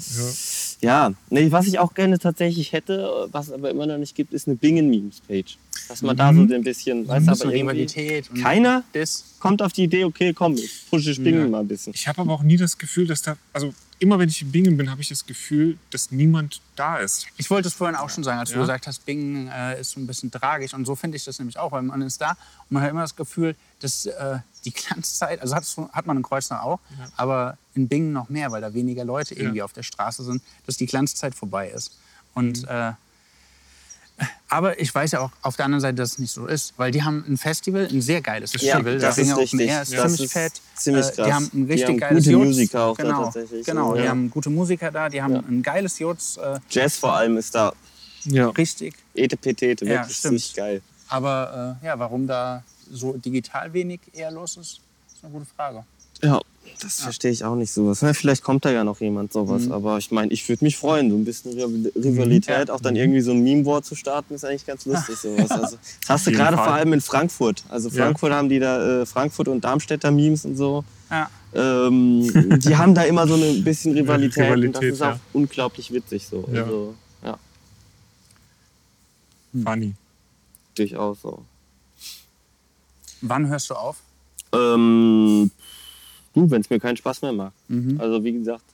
S2: Ja.
S3: ja, nee, was ich auch gerne tatsächlich hätte, was es aber immer noch nicht gibt, ist eine Bingen-Memes-Page. Dass man da so ein bisschen,
S1: Ein
S3: weißt aber
S1: Rivalität.
S3: keiner
S1: Das.
S3: kommt auf die Idee, okay, komm, ich pushe Bingen
S1: Ja.
S3: mal ein bisschen.
S2: Ich habe aber auch nie das Gefühl, dass da, also immer wenn ich in Bingen bin, habe ich das Gefühl, dass niemand da ist.
S1: Ich wollte es vorhin auch schon sagen, als du
S2: Ja.
S1: gesagt hast, Bing äh, ist so ein bisschen tragisch. Und so finde ich das nämlich auch, weil man ist da und man hat immer das Gefühl, dass äh, die Glanzzeit, also hat man in Kreuznach auch, aber in Bingen noch mehr, weil da weniger Leute irgendwie auf der Straße sind, dass die Glanzzeit vorbei ist. Und
S2: Mhm.
S1: äh, aber ich weiß ja auch auf der anderen Seite, dass es nicht so ist, weil die haben ein Festival, ein sehr geiles
S3: Ja,
S1: Festival.
S3: das
S1: Bing
S3: ist
S1: Open
S3: richtig.
S1: Air ist
S3: Das
S1: ziemlich
S3: ist
S1: fett.
S3: ziemlich
S1: Äh,
S3: krass.
S1: Die haben ein
S3: Die
S1: richtig
S3: haben
S1: geiles
S3: gute
S1: Jutz.
S3: Musiker auch da
S1: genau,
S3: tatsächlich.
S1: Genau,
S3: Ja.
S1: die haben gute Musiker da, die haben
S3: Ja.
S1: ein geiles Jutz, äh,
S3: Jazz vor allem ist da
S2: Ja.
S1: richtig.
S3: etepetete,
S1: Ja,
S3: wirklich
S1: stimmt.
S3: richtig geil.
S1: Aber äh, ja, warum da so digital wenig eher los ist, ist eine gute Frage.
S3: Ja, das verstehe ich auch nicht sowas. Na, vielleicht kommt da ja noch jemand sowas,
S1: Mhm.
S3: aber ich meine, ich würde mich freuen, so ein bisschen Rival- Rivalität,
S1: Ja.
S3: auch dann irgendwie so ein Meme-War zu starten, ist eigentlich ganz lustig sowas. Also, das hast du gerade vor allem in Frankfurt. Also
S2: Ja.
S3: Frankfurt haben die da, äh, Frankfurt und Darmstädter Memes und so.
S1: Ja.
S3: Ähm, die haben da immer so ein bisschen Rivalität, und das
S2: Rivalität,
S3: ist auch
S2: ja.
S3: unglaublich witzig so.
S2: Ja.
S3: Also, ja,
S2: Funny.
S3: durchaus so.
S1: Wann hörst du auf?
S3: Ähm, du, wenn es mir keinen Spaß mehr macht.
S1: Mhm.
S3: Also wie gesagt,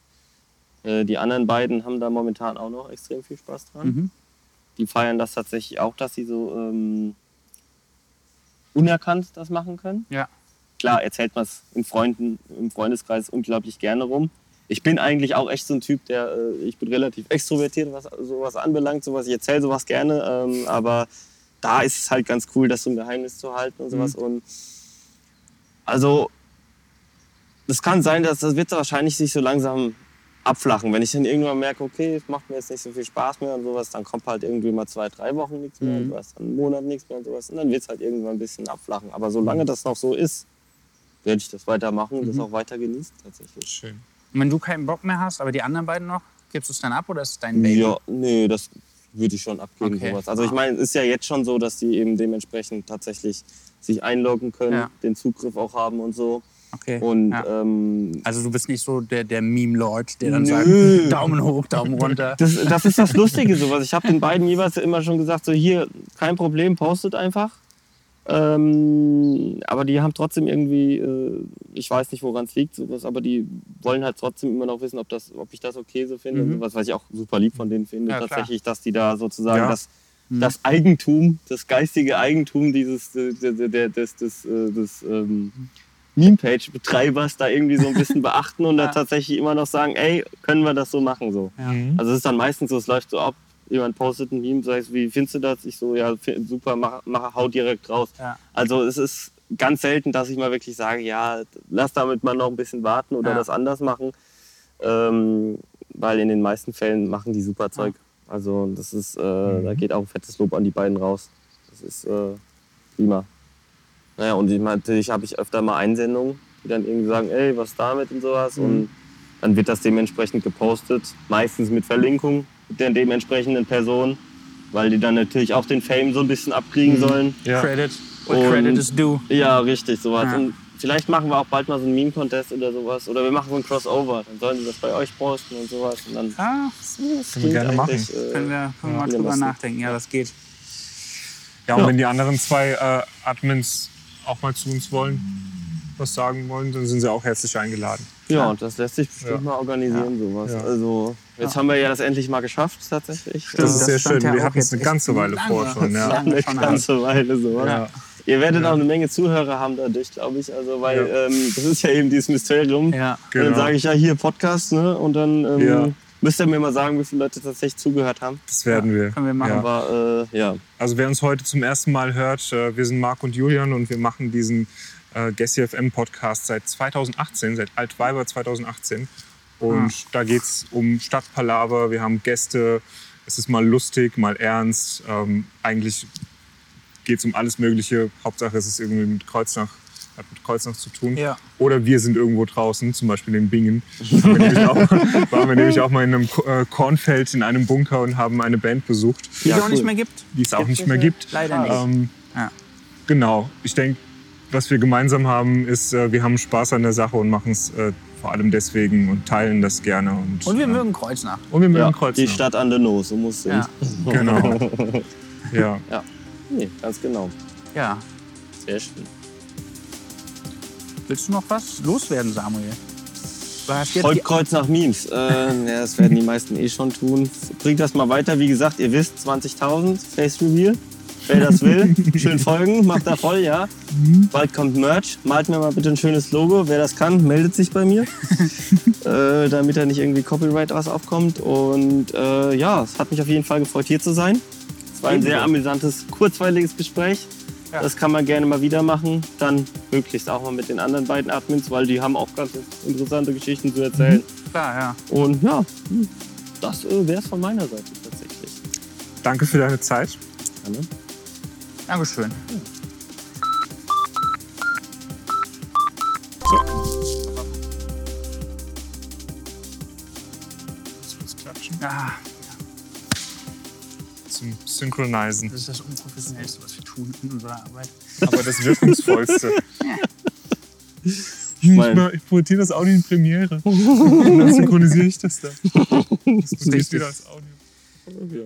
S3: äh, die anderen beiden haben da momentan auch noch extrem viel Spaß dran.
S1: Mhm.
S3: Die feiern das tatsächlich auch, dass sie so ähm, unerkannt das machen können.
S1: Ja.
S3: klar erzählt man es im Freundeskreis unglaublich gerne rum. Ich bin eigentlich auch echt so ein Typ, der, äh, ich bin relativ extrovertiert, was sowas anbelangt, sowas, ich erzähle sowas gerne, ähm, aber da ist es halt ganz cool, das so ein Geheimnis zu halten und sowas. Und also, das kann sein, dass das wird wahrscheinlich sich so langsam abflachen. Wenn ich dann irgendwann merke, okay, es macht mir jetzt nicht so viel Spaß mehr und sowas, dann kommt halt irgendwie mal zwei, drei Wochen nichts mehr und was, dann einen Monat nichts mehr und sowas. Und dann wird es halt irgendwann ein bisschen abflachen. Aber solange das noch so ist, werde ich das weitermachen und das auch weiter genießen tatsächlich.
S2: Schön.
S1: Und wenn du keinen Bock mehr hast, aber die anderen beiden noch, gibst du es dann ab oder ist es dein Baby?
S3: Ja, nee, das würde ich schon abgeben.
S1: Okay.
S3: Sowas. Also ich meine, es ist ja jetzt schon so, dass die eben dementsprechend tatsächlich sich einloggen können,
S1: Ja.
S3: den Zugriff auch haben und so.
S1: Okay.
S3: Und
S1: ja.
S3: ähm,
S1: Also du bist nicht so der, der Meme-Lord, der dann
S3: Nö.
S1: sagt, Daumen hoch, Daumen runter.
S3: das, das ist das Lustige sowas. Ich habe den beiden jeweils immer schon gesagt, so hier, kein Problem, postet einfach. Ähm, aber die haben trotzdem irgendwie, äh, ich weiß nicht, woran es liegt, sowas, aber die wollen halt trotzdem immer noch wissen, ob, das, ob ich das okay so finde.
S1: Mhm.
S3: Sowas, was ich auch super lieb von denen finde,
S1: Ja, klar.
S3: tatsächlich, dass die da sozusagen
S2: Ja.
S3: das,
S1: Mhm.
S3: das Eigentum, das geistige Eigentum dieses äh, der, des, des, äh, des ähm, Meme-Page-Betreibers da irgendwie so ein bisschen beachten und
S1: Ja.
S3: da tatsächlich immer noch sagen, ey, können wir das so machen so.
S1: Ja.
S2: Mhm.
S3: Also es ist dann meistens so, es läuft so ab, jemand postet ein Meme, sagst wie findest du das? Ich so, ja, super, mach, mach, hau direkt raus.
S1: Ja.
S3: Also es ist ganz selten, dass ich mal wirklich sage, ja, lass damit mal noch ein bisschen warten oder
S1: Ja.
S3: das anders machen. Ähm, weil in den meisten Fällen machen die super Zeug. Also das ist, äh, da geht auch ein fettes Lob an die beiden raus. Das ist äh, prima. Naja, und natürlich habe ich öfter mal Einsendungen, die dann irgendwie sagen, ey, was damit und sowas.
S1: Mhm.
S3: Und dann wird das dementsprechend gepostet, meistens mit Verlinkung der dementsprechenden Person, weil die dann natürlich auch den Fame so ein bisschen abkriegen
S1: Mhm.
S3: sollen.
S2: Ja.
S1: Credit, what
S3: Und-
S1: credit is due.
S3: Ja, richtig, sowas.
S1: Ja.
S3: Und vielleicht machen wir auch bald mal so einen Meme-Contest oder sowas. Oder wir machen so ein Crossover. Dann sollen sie das bei euch posten und sowas. Und dann
S1: Ja,
S2: Können wir gerne machen.
S3: äh,
S1: können wir, können wir mal drüber nachdenken. Ja, das geht.
S2: Ja, und
S3: Ja.
S2: wenn die anderen zwei äh, Admins auch mal zu uns wollen, was sagen wollen, dann sind sie auch herzlich eingeladen.
S3: Ja, und das lässt sich bestimmt
S2: Ja.
S3: mal organisieren, sowas.
S2: Ja.
S3: Also, jetzt haben wir ja das endlich mal geschafft, tatsächlich.
S1: Stimmt,
S2: Das ist
S1: das
S2: sehr schön.
S1: ja
S2: Wir hatten es
S1: jetzt
S2: eine ganze Weile
S1: lange.
S2: vor schon. Ja.
S3: Eine ganze Weile so.
S1: Ja.
S2: Ja.
S3: Ihr werdet
S2: Ja.
S3: auch eine Menge Zuhörer haben dadurch, glaube ich. Also, weil
S2: Ja.
S3: ähm, das ist ja eben dieses Mysterium.
S1: Ja.
S3: Und dann
S2: Genau.
S3: sage ich ja hier Podcast, ne? Und dann ähm,
S2: Ja.
S3: Müsst ihr mir mal sagen, wie viele Leute tatsächlich zugehört haben.
S2: Das werden wir.
S1: Können wir machen.
S2: Ja.
S3: Aber äh, ja.
S2: Also wer uns heute zum ersten Mal hört, äh, wir sind Marc und Julian und wir machen diesen äh, Gessi FM Podcast seit 2018, seit Altweiber 2018. Und
S1: Ah.
S2: da geht es um Stadtpalaver, wir haben Gäste, es ist mal lustig, mal ernst. Ähm, eigentlich geht es um alles Mögliche. Hauptsache es ist irgendwie mit Kreuznach, hat mit Kreuznach zu tun.
S1: Ja.
S2: Oder wir sind irgendwo draußen, zum Beispiel in Bingen. Waren wir nämlich auch, waren wir nämlich auch mal in einem äh, Kornfeld in einem Bunker und haben eine Band besucht,
S1: Die
S3: Ja,
S1: es auch nicht
S3: cool.
S1: mehr gibt.
S2: die es auch nicht
S3: nicht
S2: mehr gibt.
S1: Leider nicht.
S2: Ähm,
S1: Ja.
S2: Genau. Ich denke, was wir gemeinsam haben, ist, äh, wir haben Spaß an der Sache und machen es äh, vor allem deswegen und teilen das gerne. Und,
S1: Und wir
S2: äh,
S1: mögen Kreuznach.
S2: und wir mögen
S3: ja
S2: Kreuznach.
S3: die Stadt an der Nose, so muss es
S1: Ja.
S3: sein.
S2: Genau. ja.
S3: Nee, ganz genau.
S1: ja.
S3: Sehr schön.
S1: Willst du noch was loswerden, Samuel? Du hast jetzt
S3: Folgt
S1: die,
S3: Kreuz nach Memes. Äh, ja, das werden die meisten eh schon tun. Bringt das mal weiter. Wie gesagt, ihr wisst, 20.000 Face Reveal. Wer das will, schön folgen, macht da voll, ja. Bald kommt Merch. Malt mir mal bitte ein schönes Logo. Wer das kann, meldet sich bei mir. äh, damit da nicht irgendwie Copyright was aufkommt. Und äh, ja, es hat mich auf jeden Fall gefreut, hier zu sein. Es war ein sehr amüsantes, kurzweiliges Gespräch.
S1: Ja.
S3: Das kann man gerne mal wieder machen. Dann möglichst auch mal mit den anderen beiden Admins, weil die haben auch ganz interessante Geschichten zu erzählen.
S1: klar, ja.
S3: Und ja, das äh, wäre es von meiner Seite tatsächlich.
S2: Danke für deine Zeit.
S3: Gerne.
S1: Dankeschön.
S2: Lass kurz klatschen.
S1: Ah,
S2: Synchronisieren.
S1: das ist das Unprofessionellste, was wir tun in unserer Arbeit.
S2: Aber das Wirkungsvollste. Ich,
S3: mein-
S2: mal, ich produziere das Audio in Premiere. Und dann synchronisiere ich das da. Das produziert wieder als Audio.
S3: Ja.
S1: Ja.